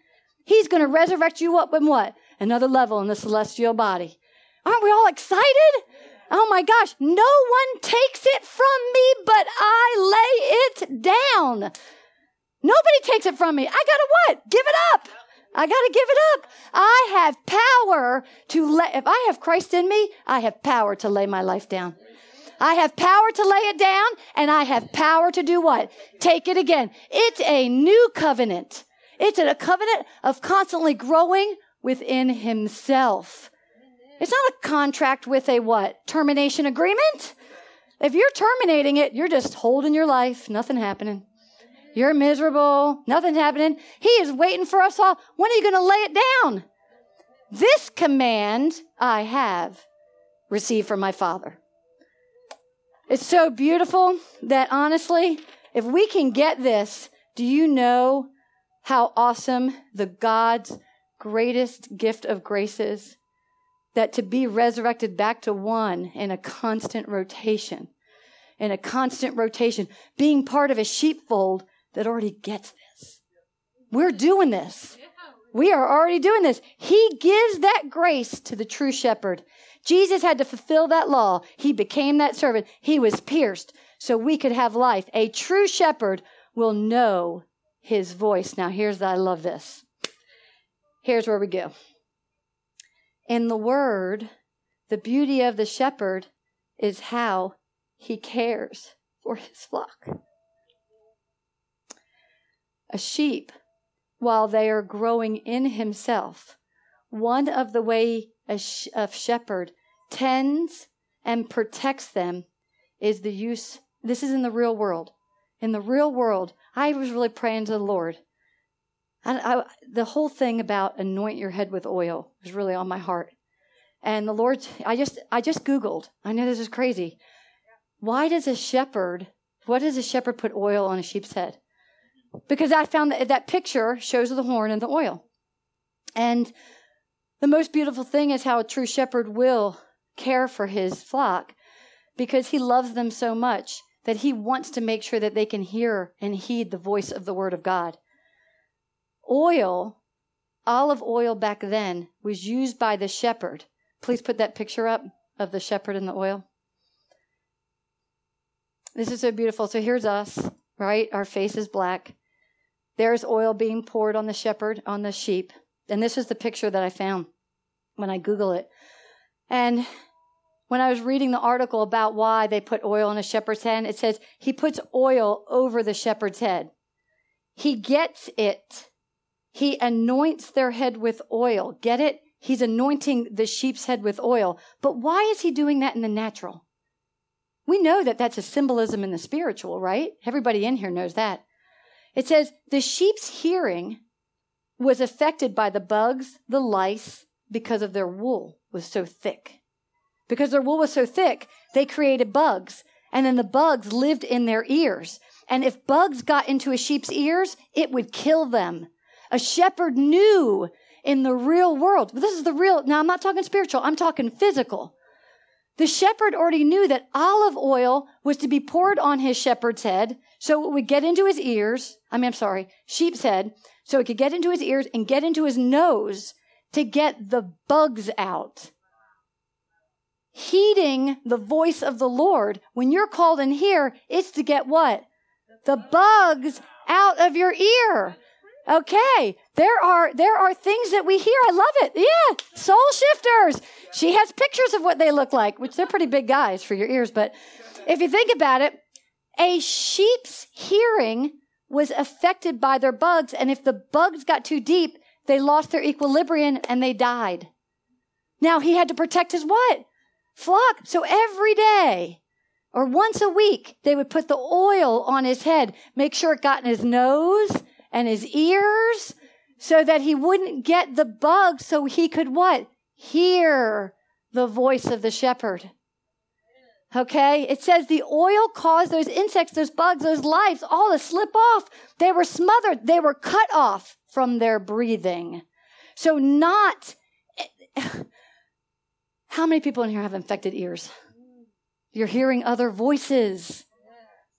Speaker 1: he's going to resurrect you up in what? Another level in the celestial body. Aren't we all excited? Oh my gosh, no one takes it from me, but I lay it down. Nobody takes it from me. I gotta what? Give it up. I gotta give it up. I have power to let, if I have Christ in me, I have power to lay my life down. I have power to lay it down and I have power to do what? Take it again. It's a new covenant. It's a covenant of constantly growing within himself. It's not a contract with a what? Termination agreement? If you're terminating it, you're just holding your life, nothing happening. You're miserable, nothing happening. He is waiting for us all. When are you going to lay it down? This command I have received from my Father. It's so beautiful that honestly, if we can get this, do you know how awesome the God's greatest gift of grace is? that to be resurrected back to one in a constant rotation, in a constant rotation, being part of a sheepfold that already gets this. We're doing this. We are already doing this. He gives that grace to the true shepherd. Jesus had to fulfill that law. He became that servant. He was pierced so we could have life. A true shepherd will know his voice. Now, here's that. I love this. Here's where we go. In the word, the beauty of the shepherd is how he cares for his flock. A sheep, while they are growing in himself, one of the way a shepherd tends and protects them is the use. This is in the real world. In the real world, I was really praying to the Lord I, I, the whole thing about anoint your head with oil was really on my heart. And the Lord, I just, I just Googled. I know this is crazy. Why does a shepherd, what does a shepherd put oil on a sheep's head? Because I found that that picture shows the horn and the oil. And the most beautiful thing is how a true shepherd will care for his flock because he loves them so much that he wants to make sure that they can hear and heed the voice of the word of God. Oil, olive oil back then, was used by the shepherd please put that picture up of the shepherd and the oil? This is so beautiful. So here's us, right? Our face is black. There's oil being poured on the shepherd, on the sheep. And this is the picture that I found when I Google it. And when I was reading the article about why they put oil on a shepherd's head, it says he puts oil over the shepherd's head. He gets it. He anoints their head with oil. Get it? He's anointing the sheep's head with oil. But why is he doing that in the natural? We know that that's a symbolism in the spiritual, right? Everybody in here knows that. It says the sheep's hearing was affected by the bugs, the lice, because of their wool was so thick. Because their wool was so thick, they created bugs. And then the bugs lived in their ears. And if bugs got into a sheep's ears, it would kill them. A shepherd knew in the real world. This is the real, now I'm not talking spiritual, I'm talking physical. The shepherd already knew that olive oil was to be poured on his shepherd's head so it would get into his ears. I mean, I'm sorry, sheep's head, so it could get into his ears and get into his nose to get the bugs out heeding the voice of the Lord. When you're called in here, it's to get what? The bugs out of your ear. Okay, there are there are things that we hear. I love it. Yeah, soul shifters. She has pictures of what they look like, which they're pretty big guys for your ears. But if you think about it, a sheep's hearing was affected by their bugs, and if the bugs got too deep, they lost their equilibrium and they died. Now he had to protect his what? flock. So every day or once a week, they would put the oil on his head, make sure it got in his nose and his ears so that he wouldn't get the bug so he could what? Hear the voice of the shepherd. Okay? It says the oil caused those insects, those bugs, those lives all to slip off. They were smothered. They were cut off from their breathing. So not, how many people in here have infected ears? You're hearing other voices.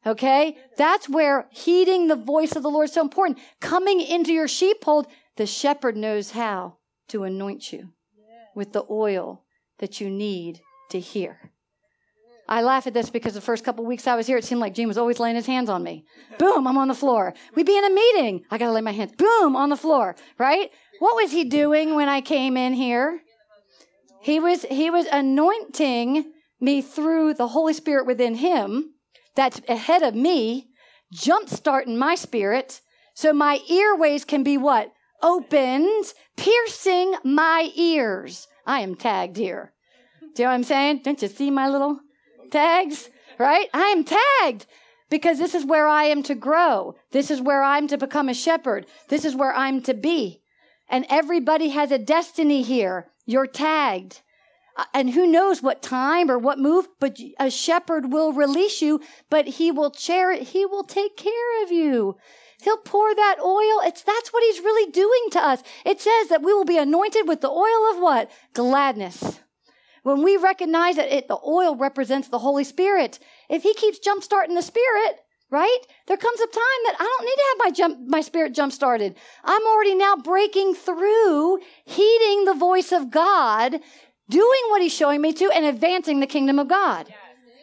Speaker 1: Okay? That's where heeding the voice of the Lord is so important. Coming into your sheepfold, the shepherd knows how to anoint you with the oil that you need to hear. I laugh at this because the first couple weeks I was here, it seemed like Gene was always laying his hands on me. Boom, I'm on the floor. We'd be in a meeting. I gotta lay my hands. Boom, on the floor, right? What was he doing when I came in here? He was, he was anointing me through the Holy Spirit within him that's ahead of me, jump starting my spirit. So my earways can be what? Opened, piercing my ears. I am tagged here. Do you know what I'm saying? Don't you see my little tags? Right? I am tagged because this is where I am to grow. This is where I'm to become a shepherd. This is where I'm to be. And everybody has a destiny here. You're tagged. Uh, and who knows what time or what move, but a shepherd will release you, but he will cherish, he will take care of you. He'll pour that oil. It's, that's what he's really doing to us. It says that we will be anointed with the oil of what? Gladness. When we recognize that it, the oil represents the Holy Spirit, if he keeps jump starting the Spirit, right? There comes a time that I don't need to have my jump, my spirit jump started. I'm already now breaking through, heeding the voice of God, doing what he's showing me to and advancing the kingdom of God. Yes.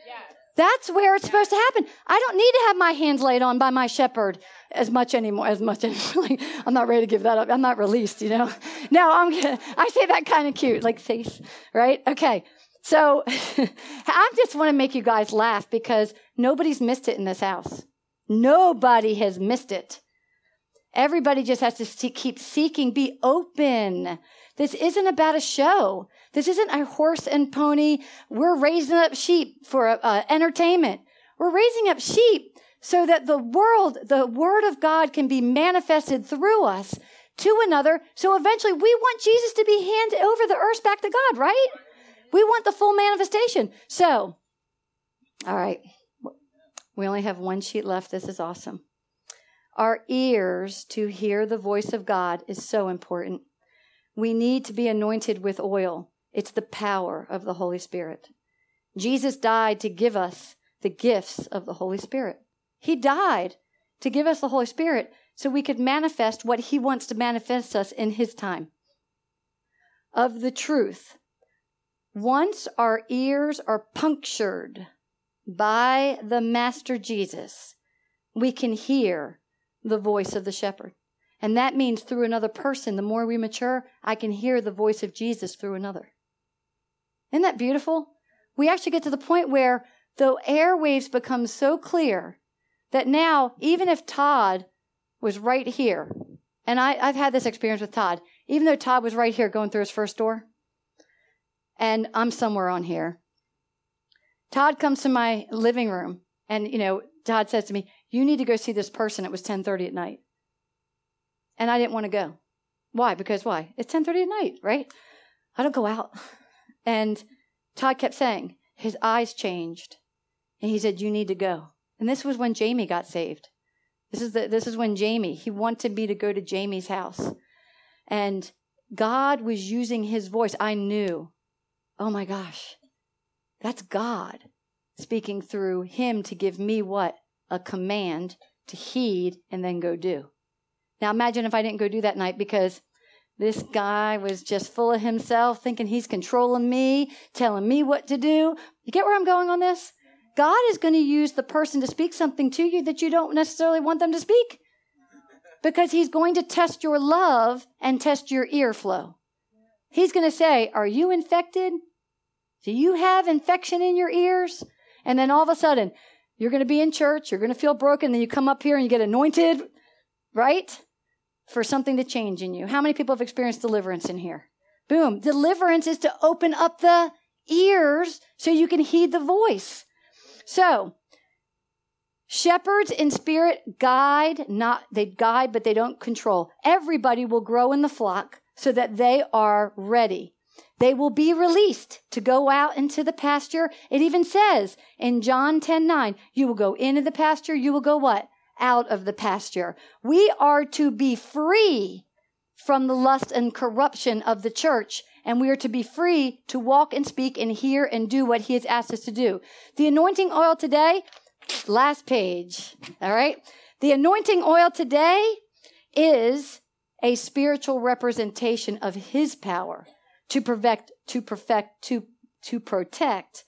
Speaker 1: Yes. That's where it's yes. supposed to happen. I don't need to have my hands laid on by my shepherd as much anymore, as much anymore. I'm not ready to give that up. I'm not released, you know? No, I'm, I say that kind of cute, like face, right? Okay. So I just want to make you guys laugh because nobody's missed it in this house. Nobody has missed it. Everybody just has to keep seeking, be open. This isn't about a show. This isn't a horse and pony. We're raising up sheep for uh, entertainment. We're raising up sheep so that the world, the word of God can be manifested through us to another. So eventually we want Jesus to be handed over the earth back to God, right? We want the full manifestation. So, all right. We only have one sheet left. This is awesome. Our ears to hear the voice of God is so important. We need to be anointed with oil. It's the power of the Holy Spirit. Jesus died to give us the gifts of the Holy Spirit. He died to give us the Holy Spirit so we could manifest what He wants to manifest us in His time. Of the truth, Once our ears are punctured by the Master Jesus, we can hear the voice of the shepherd. And that means through another person, the more we mature, I can hear the voice of Jesus through another. Isn't that beautiful? We actually get to the point where the airwaves become so clear that now, even if Todd was right here, and I, I've had this experience with Todd, even though Todd was right here going through his first door, and I'm somewhere on here, Todd comes to my living room, and you know, Todd says to me, "You need to go see this person." It was 10:30 at night, and I didn't want to go. Why? Because why? It's 10:30 at night, right? I don't go out. And Todd kept saying, his eyes changed. And he said, You need to go. And this was when Jamie got saved. This is, the, this is when Jamie, he wanted me to go to Jamie's house. And God was using his voice. I knew, oh my gosh, that's God speaking through him to give me what? A command to heed and then go do. Now imagine if I didn't go do that night because this guy was just full of himself, thinking he's controlling me, telling me what to do. You get where I'm going on this? God is going to use the person to speak something to you that you don't necessarily want them to speak. Because he's going to test your love and test your ear flow. He's going to say, Are you infected? Do you have infection in your ears? And then all of a sudden, you're going to be in church, you're going to feel broken, then you come up here and you get anointed, right? for something to change in you. How many people have experienced deliverance in here? Boom. Deliverance is to open up the ears so you can heed the voice. So, shepherds in spirit guide, not, they guide, but they don't control. Everybody will grow in the flock so that they are ready. They will be released to go out into the pasture. It even says in John 10 9, you will go into the pasture, you will go what? out of the pasture. We are to be free from the lust and corruption of the church. And we are to be free to walk and speak and hear and do what he has asked us to do. The anointing oil today, last page. All right. The anointing oil today is a spiritual representation of his power to perfect, to perfect, to, to protect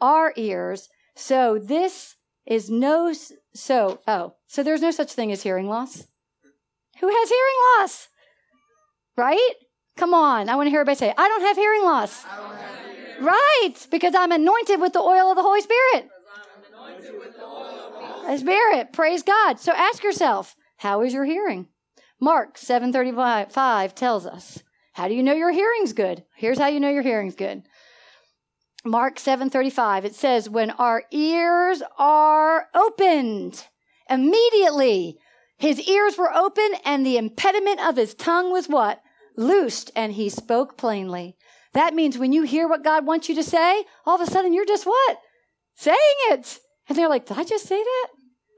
Speaker 1: our ears. So this is no, so, oh, so there's no such thing as hearing loss. Who has hearing loss? Right? Come on. I want to hear everybody say, I don't have hearing loss. Have hearing right. Because I'm anointed with the oil of the Holy Spirit. The Spirit. Praise God. So ask yourself, how is your hearing? Mark 735 tells us, how do you know your hearing's good? Here's how you know your hearing's good. Mark 7:35 it says when our ears are opened Immediately, his ears were open and the impediment of his tongue was what? Loosed, and he spoke plainly. That means when you hear what God wants you to say, all of a sudden you're just what? Saying it. And they're like, did I just say that?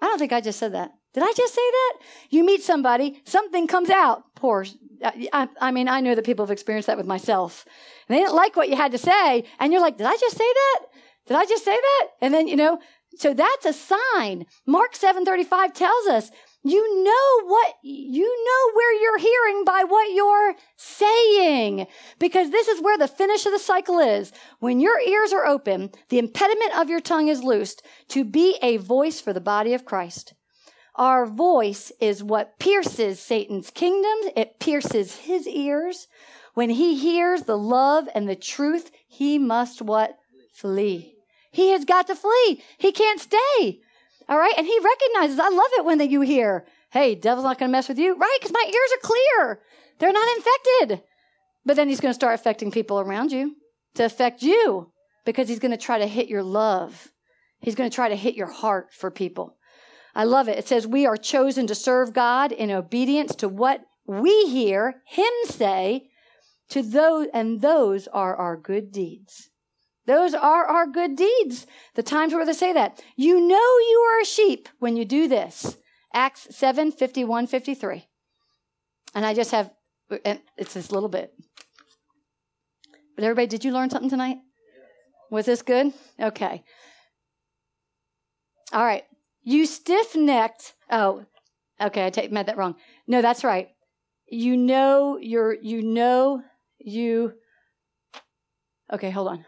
Speaker 1: I don't think I just said that. Did I just say that? You meet somebody, something comes out. Poor, I, I mean, I know that people have experienced that with myself. And they didn't like what you had to say. And you're like, did I just say that? Did I just say that? And then, you know, so that's a sign. Mark 7:35 tells us you know what you know where you're hearing by what you're saying because this is where the finish of the cycle is. When your ears are open, the impediment of your tongue is loosed to be a voice for the body of Christ. Our voice is what pierces Satan's kingdom. It pierces his ears. When he hears the love and the truth, he must what? Flee. He has got to flee. He can't stay. All right. And he recognizes, I love it when you hear, hey, devil's not going to mess with you. Right. Because my ears are clear. They're not infected. But then he's going to start affecting people around you to affect you because he's going to try to hit your love. He's going to try to hit your heart for people. I love it. It says, We are chosen to serve God in obedience to what we hear Him say to those, and those are our good deeds. Those are our good deeds. The times where they say that. You know you are a sheep when you do this. Acts 7, 51, 53. And I just have, it's this little bit. But everybody, did you learn something tonight? Was this good? Okay. All right. You stiff necked. Oh, okay. I take, meant that wrong. No, that's right. You know you're, you know you Okay, hold on.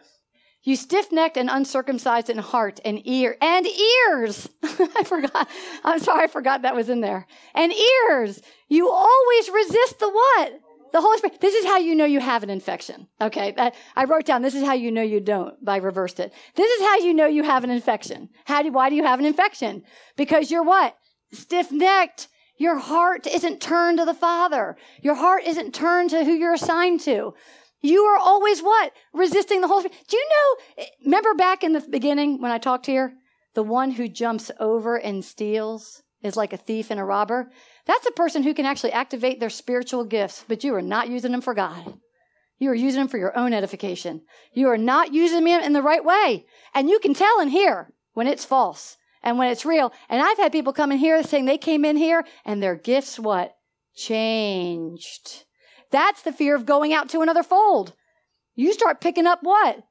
Speaker 1: You stiff necked and uncircumcised in heart and ear and ears. I forgot. I'm sorry, I forgot that was in there. And ears. You always resist the what? The Holy Spirit. This is how you know you have an infection. Okay. I, wrote down, this is how you know you don't, but I reversed it. This is how you know you have an infection. How do, why do you have an infection? Because you're what? Stiff necked. Your heart isn't turned to the Father. Your heart isn't turned to who you're assigned to. You are always what? Resisting the Holy Spirit. Do you know, remember back in the beginning when I talked here? The one who jumps over and steals is like a thief and a robber. That's a person who can actually activate their spiritual gifts, but you are not using them for God. You are using them for your own edification. You are not using them in the right way. And you can tell in here when it's false and when it's real. And I've had people come in here saying they came in here and their gifts what? Changed. That's the fear of going out to another fold. You start picking up what?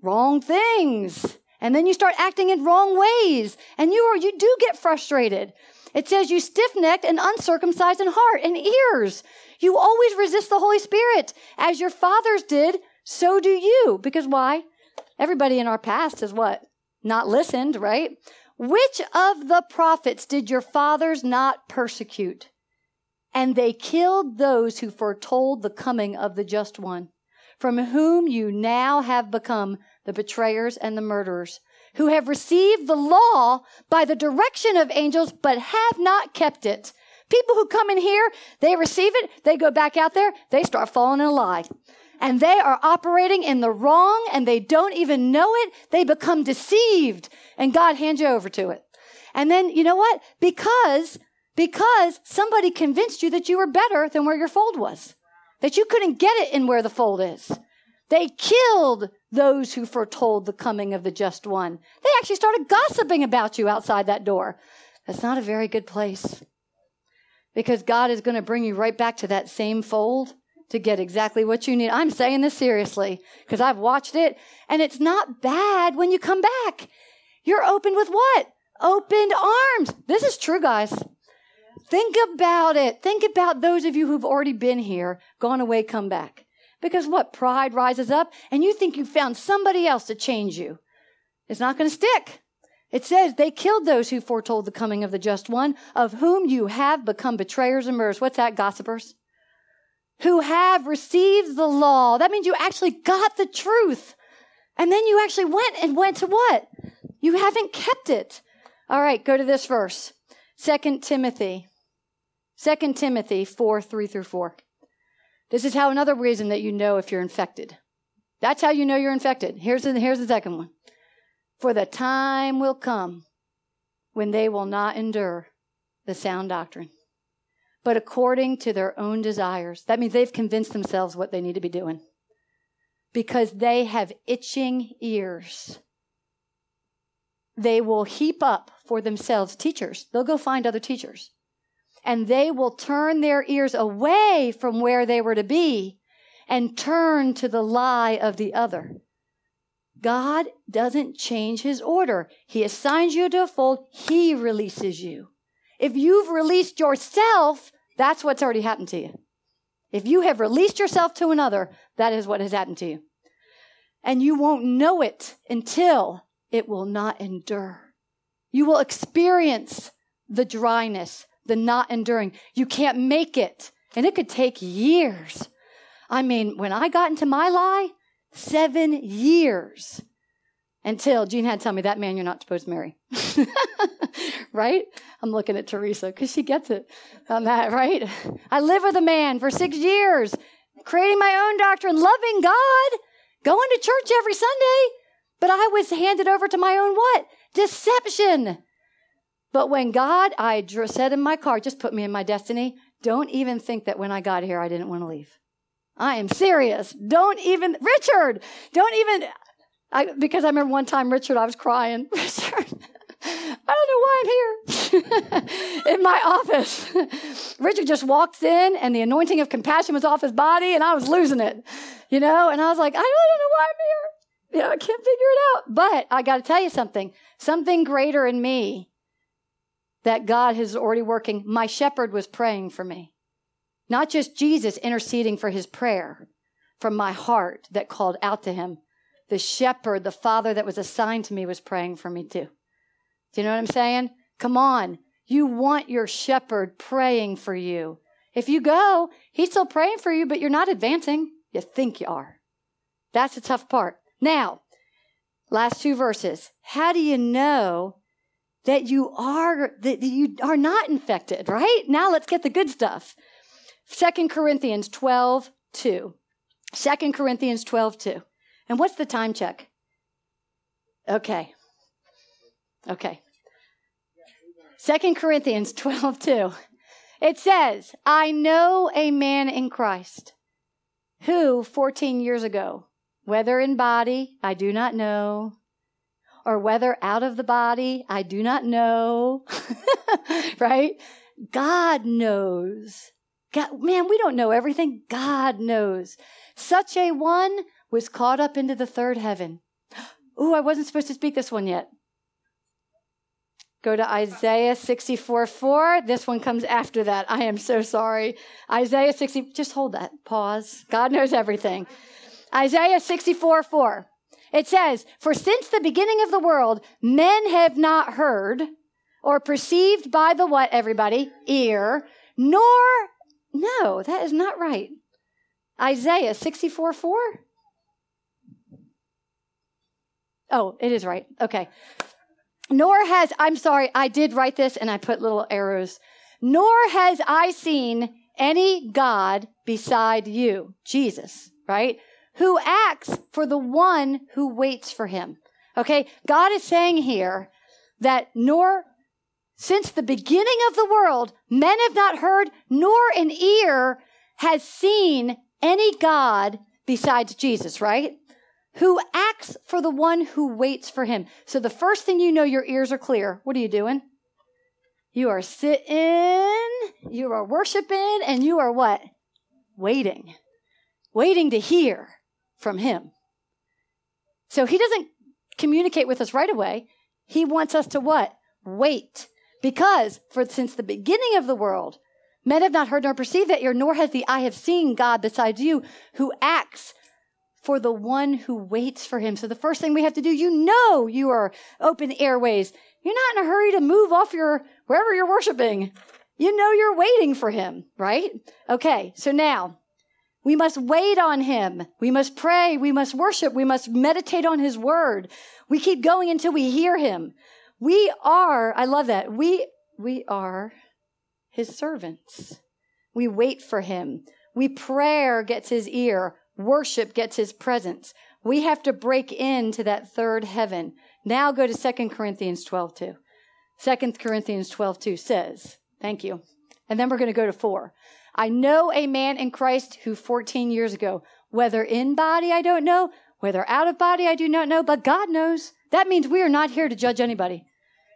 Speaker 1: Wrong things. And then you start acting in wrong ways. And you are, you do get frustrated. It says you stiff-necked and uncircumcised in heart and ears. You always resist the Holy Spirit. As your fathers did, so do you. Because why? Everybody in our past has what? Not listened, right? Which of the prophets did your fathers not persecute? And they killed those who foretold the coming of the just one, from whom you now have become the betrayers and the murderers, who have received the law by the direction of angels, but have not kept it. People who come in here, they receive it, they go back out there, they start falling in a lie. And they are operating in the wrong and they don't even know it. They become deceived and God hands you over to it. And then, you know what? Because because somebody convinced you that you were better than where your fold was, that you couldn't get it in where the fold is. They killed those who foretold the coming of the just one. They actually started gossiping about you outside that door. That's not a very good place. Because God is going to bring you right back to that same fold to get exactly what you need. I'm saying this seriously because I've watched it and it's not bad when you come back. You're opened with what? Opened arms. This is true, guys. Think about it. Think about those of you who've already been here, gone away, come back. Because what? Pride rises up and you think you found somebody else to change you. It's not going to stick. It says they killed those who foretold the coming of the just one, of whom you have become betrayers and murderers. What's that, gossipers? Who have received the law. That means you actually got the truth. And then you actually went and went to what? You haven't kept it. All right, go to this verse. Second Timothy 2 Timothy 4 3 through 4. This is how another reason that you know if you're infected. That's how you know you're infected. Here's the, here's the second one. For the time will come when they will not endure the sound doctrine, but according to their own desires. That means they've convinced themselves what they need to be doing because they have itching ears. They will heap up for themselves teachers. They'll go find other teachers and they will turn their ears away from where they were to be and turn to the lie of the other. God doesn't change his order. He assigns you to a fold. He releases you. If you've released yourself, that's what's already happened to you. If you have released yourself to another, that is what has happened to you. And you won't know it until it will not endure. You will experience the dryness, the not enduring. You can't make it. And it could take years. I mean, when I got into my lie, seven years until Gene had to tell me that man you're not supposed to marry. right? I'm looking at Teresa because she gets it on that, right? I live with a man for six years, creating my own doctrine, loving God, going to church every Sunday, but I was handed over to my own what? Deception. But when God, I said in my car, just put me in my destiny. Don't even think that when I got here, I didn't want to leave. I am serious. Don't even, Richard, don't even, I, because I remember one time, Richard, I was crying. Richard, I don't know why I'm here in my office. Richard just walked in and the anointing of compassion was off his body and I was losing it, you know, and I was like, I don't know why I'm here. You know, I can't figure it out. But I got to tell you something, something greater in me that God is already working. My shepherd was praying for me. Not just Jesus interceding for his prayer from my heart that called out to him, the shepherd, the father that was assigned to me, was praying for me too. Do you know what I'm saying? Come on. You want your shepherd praying for you. If you go, he's still praying for you, but you're not advancing. You think you are. That's the tough part. Now, last two verses. How do you know that you are that you are not infected, right? Now let's get the good stuff. Second Corinthians 12, 2. 2 Corinthians 12, 2. And what's the time check? Okay. Okay. Second Corinthians 12, 2. It says, I know a man in Christ who 14 years ago, whether in body, I do not know, or whether out of the body, I do not know. right? God knows. God, man, we don't know everything. God knows. Such a one was caught up into the third heaven. Ooh, I wasn't supposed to speak this one yet. Go to Isaiah 64 4. This one comes after that. I am so sorry. Isaiah 60, just hold that. Pause. God knows everything. Isaiah 64 4. It says, For since the beginning of the world, men have not heard or perceived by the what, everybody? Ear, nor, no, that is not right. Isaiah 64 4. Oh, it is right. Okay. Nor has, I'm sorry, I did write this and I put little arrows. Nor has I seen any God beside you, Jesus, right? Who acts for the one who waits for him. Okay. God is saying here that nor since the beginning of the world, men have not heard, nor an ear has seen any God besides Jesus, right? Who acts for the one who waits for him. So the first thing you know, your ears are clear. What are you doing? You are sitting, you are worshiping, and you are what? Waiting. Waiting to hear from Him. So He doesn't communicate with us right away. He wants us to what? Wait. Because for since the beginning of the world, men have not heard nor perceived that ear, nor has the eye have seen God besides you, who acts for the one who waits for him. So the first thing we have to do, you know you are open airways. You're not in a hurry to move off your wherever you're worshiping. You know you're waiting for him, right? Okay, so now we must wait on him. We must pray. We must worship. We must meditate on his word. We keep going until we hear him. We are, I love that. We, we are his servants. We wait for him. We prayer gets his ear. Worship gets his presence. We have to break into that third heaven. Now go to 2 Corinthians 12, 2. 2 Corinthians 12, 2 says, thank you. And then we're going to go to 4. I know a man in Christ who 14 years ago, whether in body, I don't know, whether out of body, I do not know, but God knows. That means we are not here to judge anybody.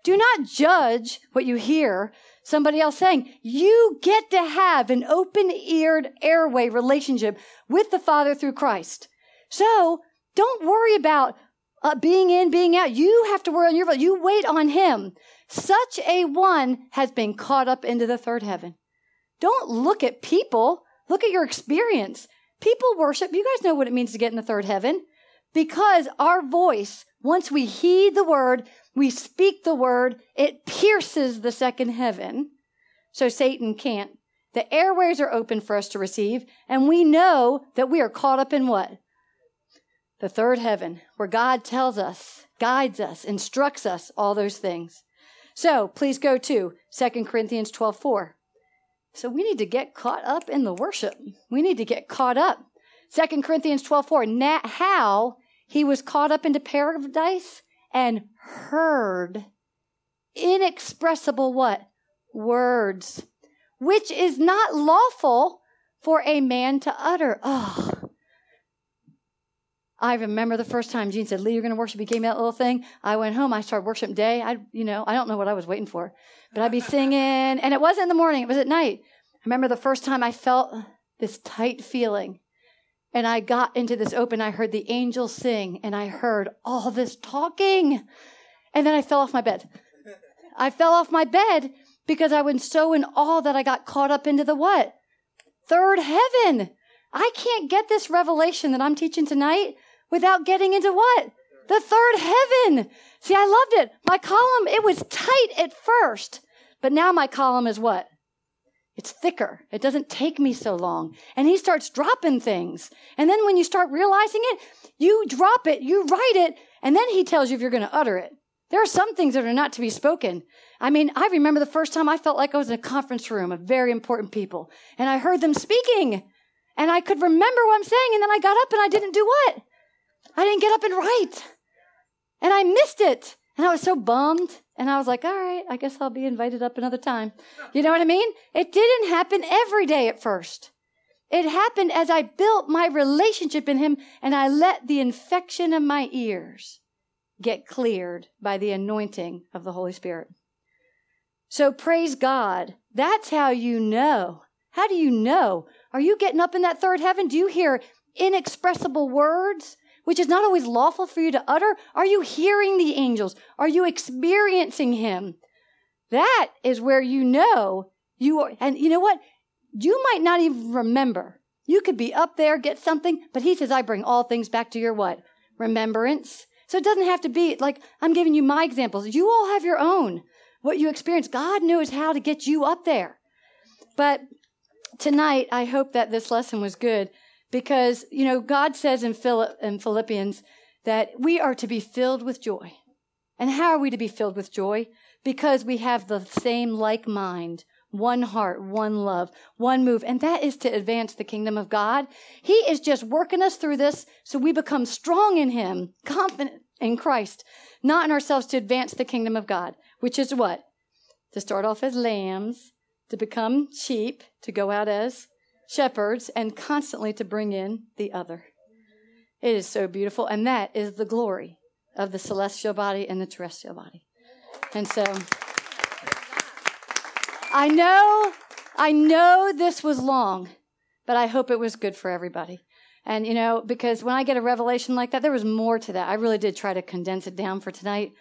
Speaker 1: Do not judge what you hear somebody else saying. You get to have an open eared airway relationship with the Father through Christ. So don't worry about uh, being in, being out. You have to worry on your, you wait on Him. Such a one has been caught up into the third heaven. Don't look at people. Look at your experience. People worship. You guys know what it means to get in the third heaven because our voice, once we heed the word, we speak the word, it pierces the second heaven. So Satan can't. The airways are open for us to receive, and we know that we are caught up in what? The third heaven, where God tells us, guides us, instructs us, all those things. So please go to 2 Corinthians 12 4. So we need to get caught up in the worship. We need to get caught up. Second Corinthians 12, 4. Now, how he was caught up into paradise and heard inexpressible what? Words, which is not lawful for a man to utter. Oh. I remember the first time Gene said, Leigh, you're going to worship. He gave me that little thing. I went home. I started worship day. I, you know, I don't know what I was waiting for, but I'd be singing and it wasn't in the morning. It was at night. I remember the first time I felt this tight feeling and I got into this open. I heard the angels sing and I heard all this talking. And then I fell off my bed. I fell off my bed because I was so in awe that I got caught up into the what? Third heaven. I can't get this revelation that I'm teaching tonight without getting into what? The third heaven. See, I loved it. My column, it was tight at first, but now my column is what? It's thicker. It doesn't take me so long. And he starts dropping things. And then when you start realizing it, you drop it, you write it, and then he tells you if you're going to utter it. There are some things that are not to be spoken. I mean, I remember the first time I felt like I was in a conference room of very important people, and I heard them speaking, and I could remember what I'm saying, and then I got up and I didn't do what? I didn't get up and write. And I missed it. And I was so bummed. And I was like, all right, I guess I'll be invited up another time. You know what I mean? It didn't happen every day at first. It happened as I built my relationship in Him and I let the infection of my ears get cleared by the anointing of the Holy Spirit. So praise God. That's how you know. How do you know? Are you getting up in that third heaven? Do you hear inexpressible words? Which is not always lawful for you to utter? Are you hearing the angels? Are you experiencing him? That is where you know you are. And you know what? You might not even remember. You could be up there, get something, but he says, I bring all things back to your what? Remembrance. So it doesn't have to be like I'm giving you my examples. You all have your own. What you experience. God knows how to get you up there. But tonight, I hope that this lesson was good because, you know, God says in, in Philippians that we are to be filled with joy. And how are we to be filled with joy? Because we have the same like mind, one heart, one love, one move. And that is to advance the kingdom of God. He is just working us through this so we become strong in Him, confident in Christ, not in ourselves to advance the kingdom of God, which is what? To start off as lambs, to become sheep, to go out as shepherds and constantly to bring in the other. It is so beautiful. And that is the glory of the celestial body and the terrestrial body. And so I know, I know this was long, but I hope it was good for everybody. And, you know, because when I get a revelation like that, there was more to that. I really did try to condense it down for tonight,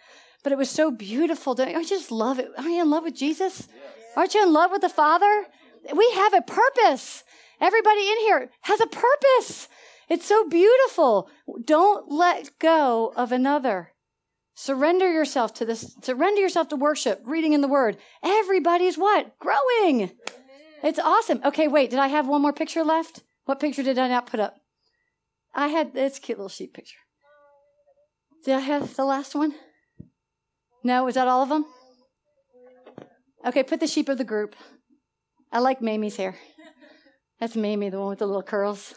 Speaker 1: but it was so beautiful. Don't I just love it. Aren't you in love with Jesus? Aren't you in love with the Father? We have a purpose. Everybody in here has a purpose. It's so beautiful. Don't let go of another. Surrender yourself to this. Surrender yourself to worship, reading in the word. Everybody's what? Growing. It's awesome. Okay, wait. Did I have one more picture left? What picture did I not put up? I had this cute little sheep picture. Did I have the last one? No, was that all of them? Okay, put the sheep of the group. I like Mamie's hair. That's Mamie, the one with the little curls.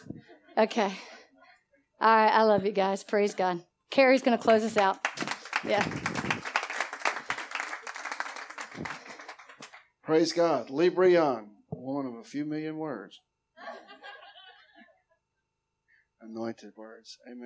Speaker 1: Okay. All right. I love you guys. Praise God. Carrie's going to close us out. Yeah.
Speaker 2: Praise God. Leigh Breon, one of a few million words. Anointed words. Amen.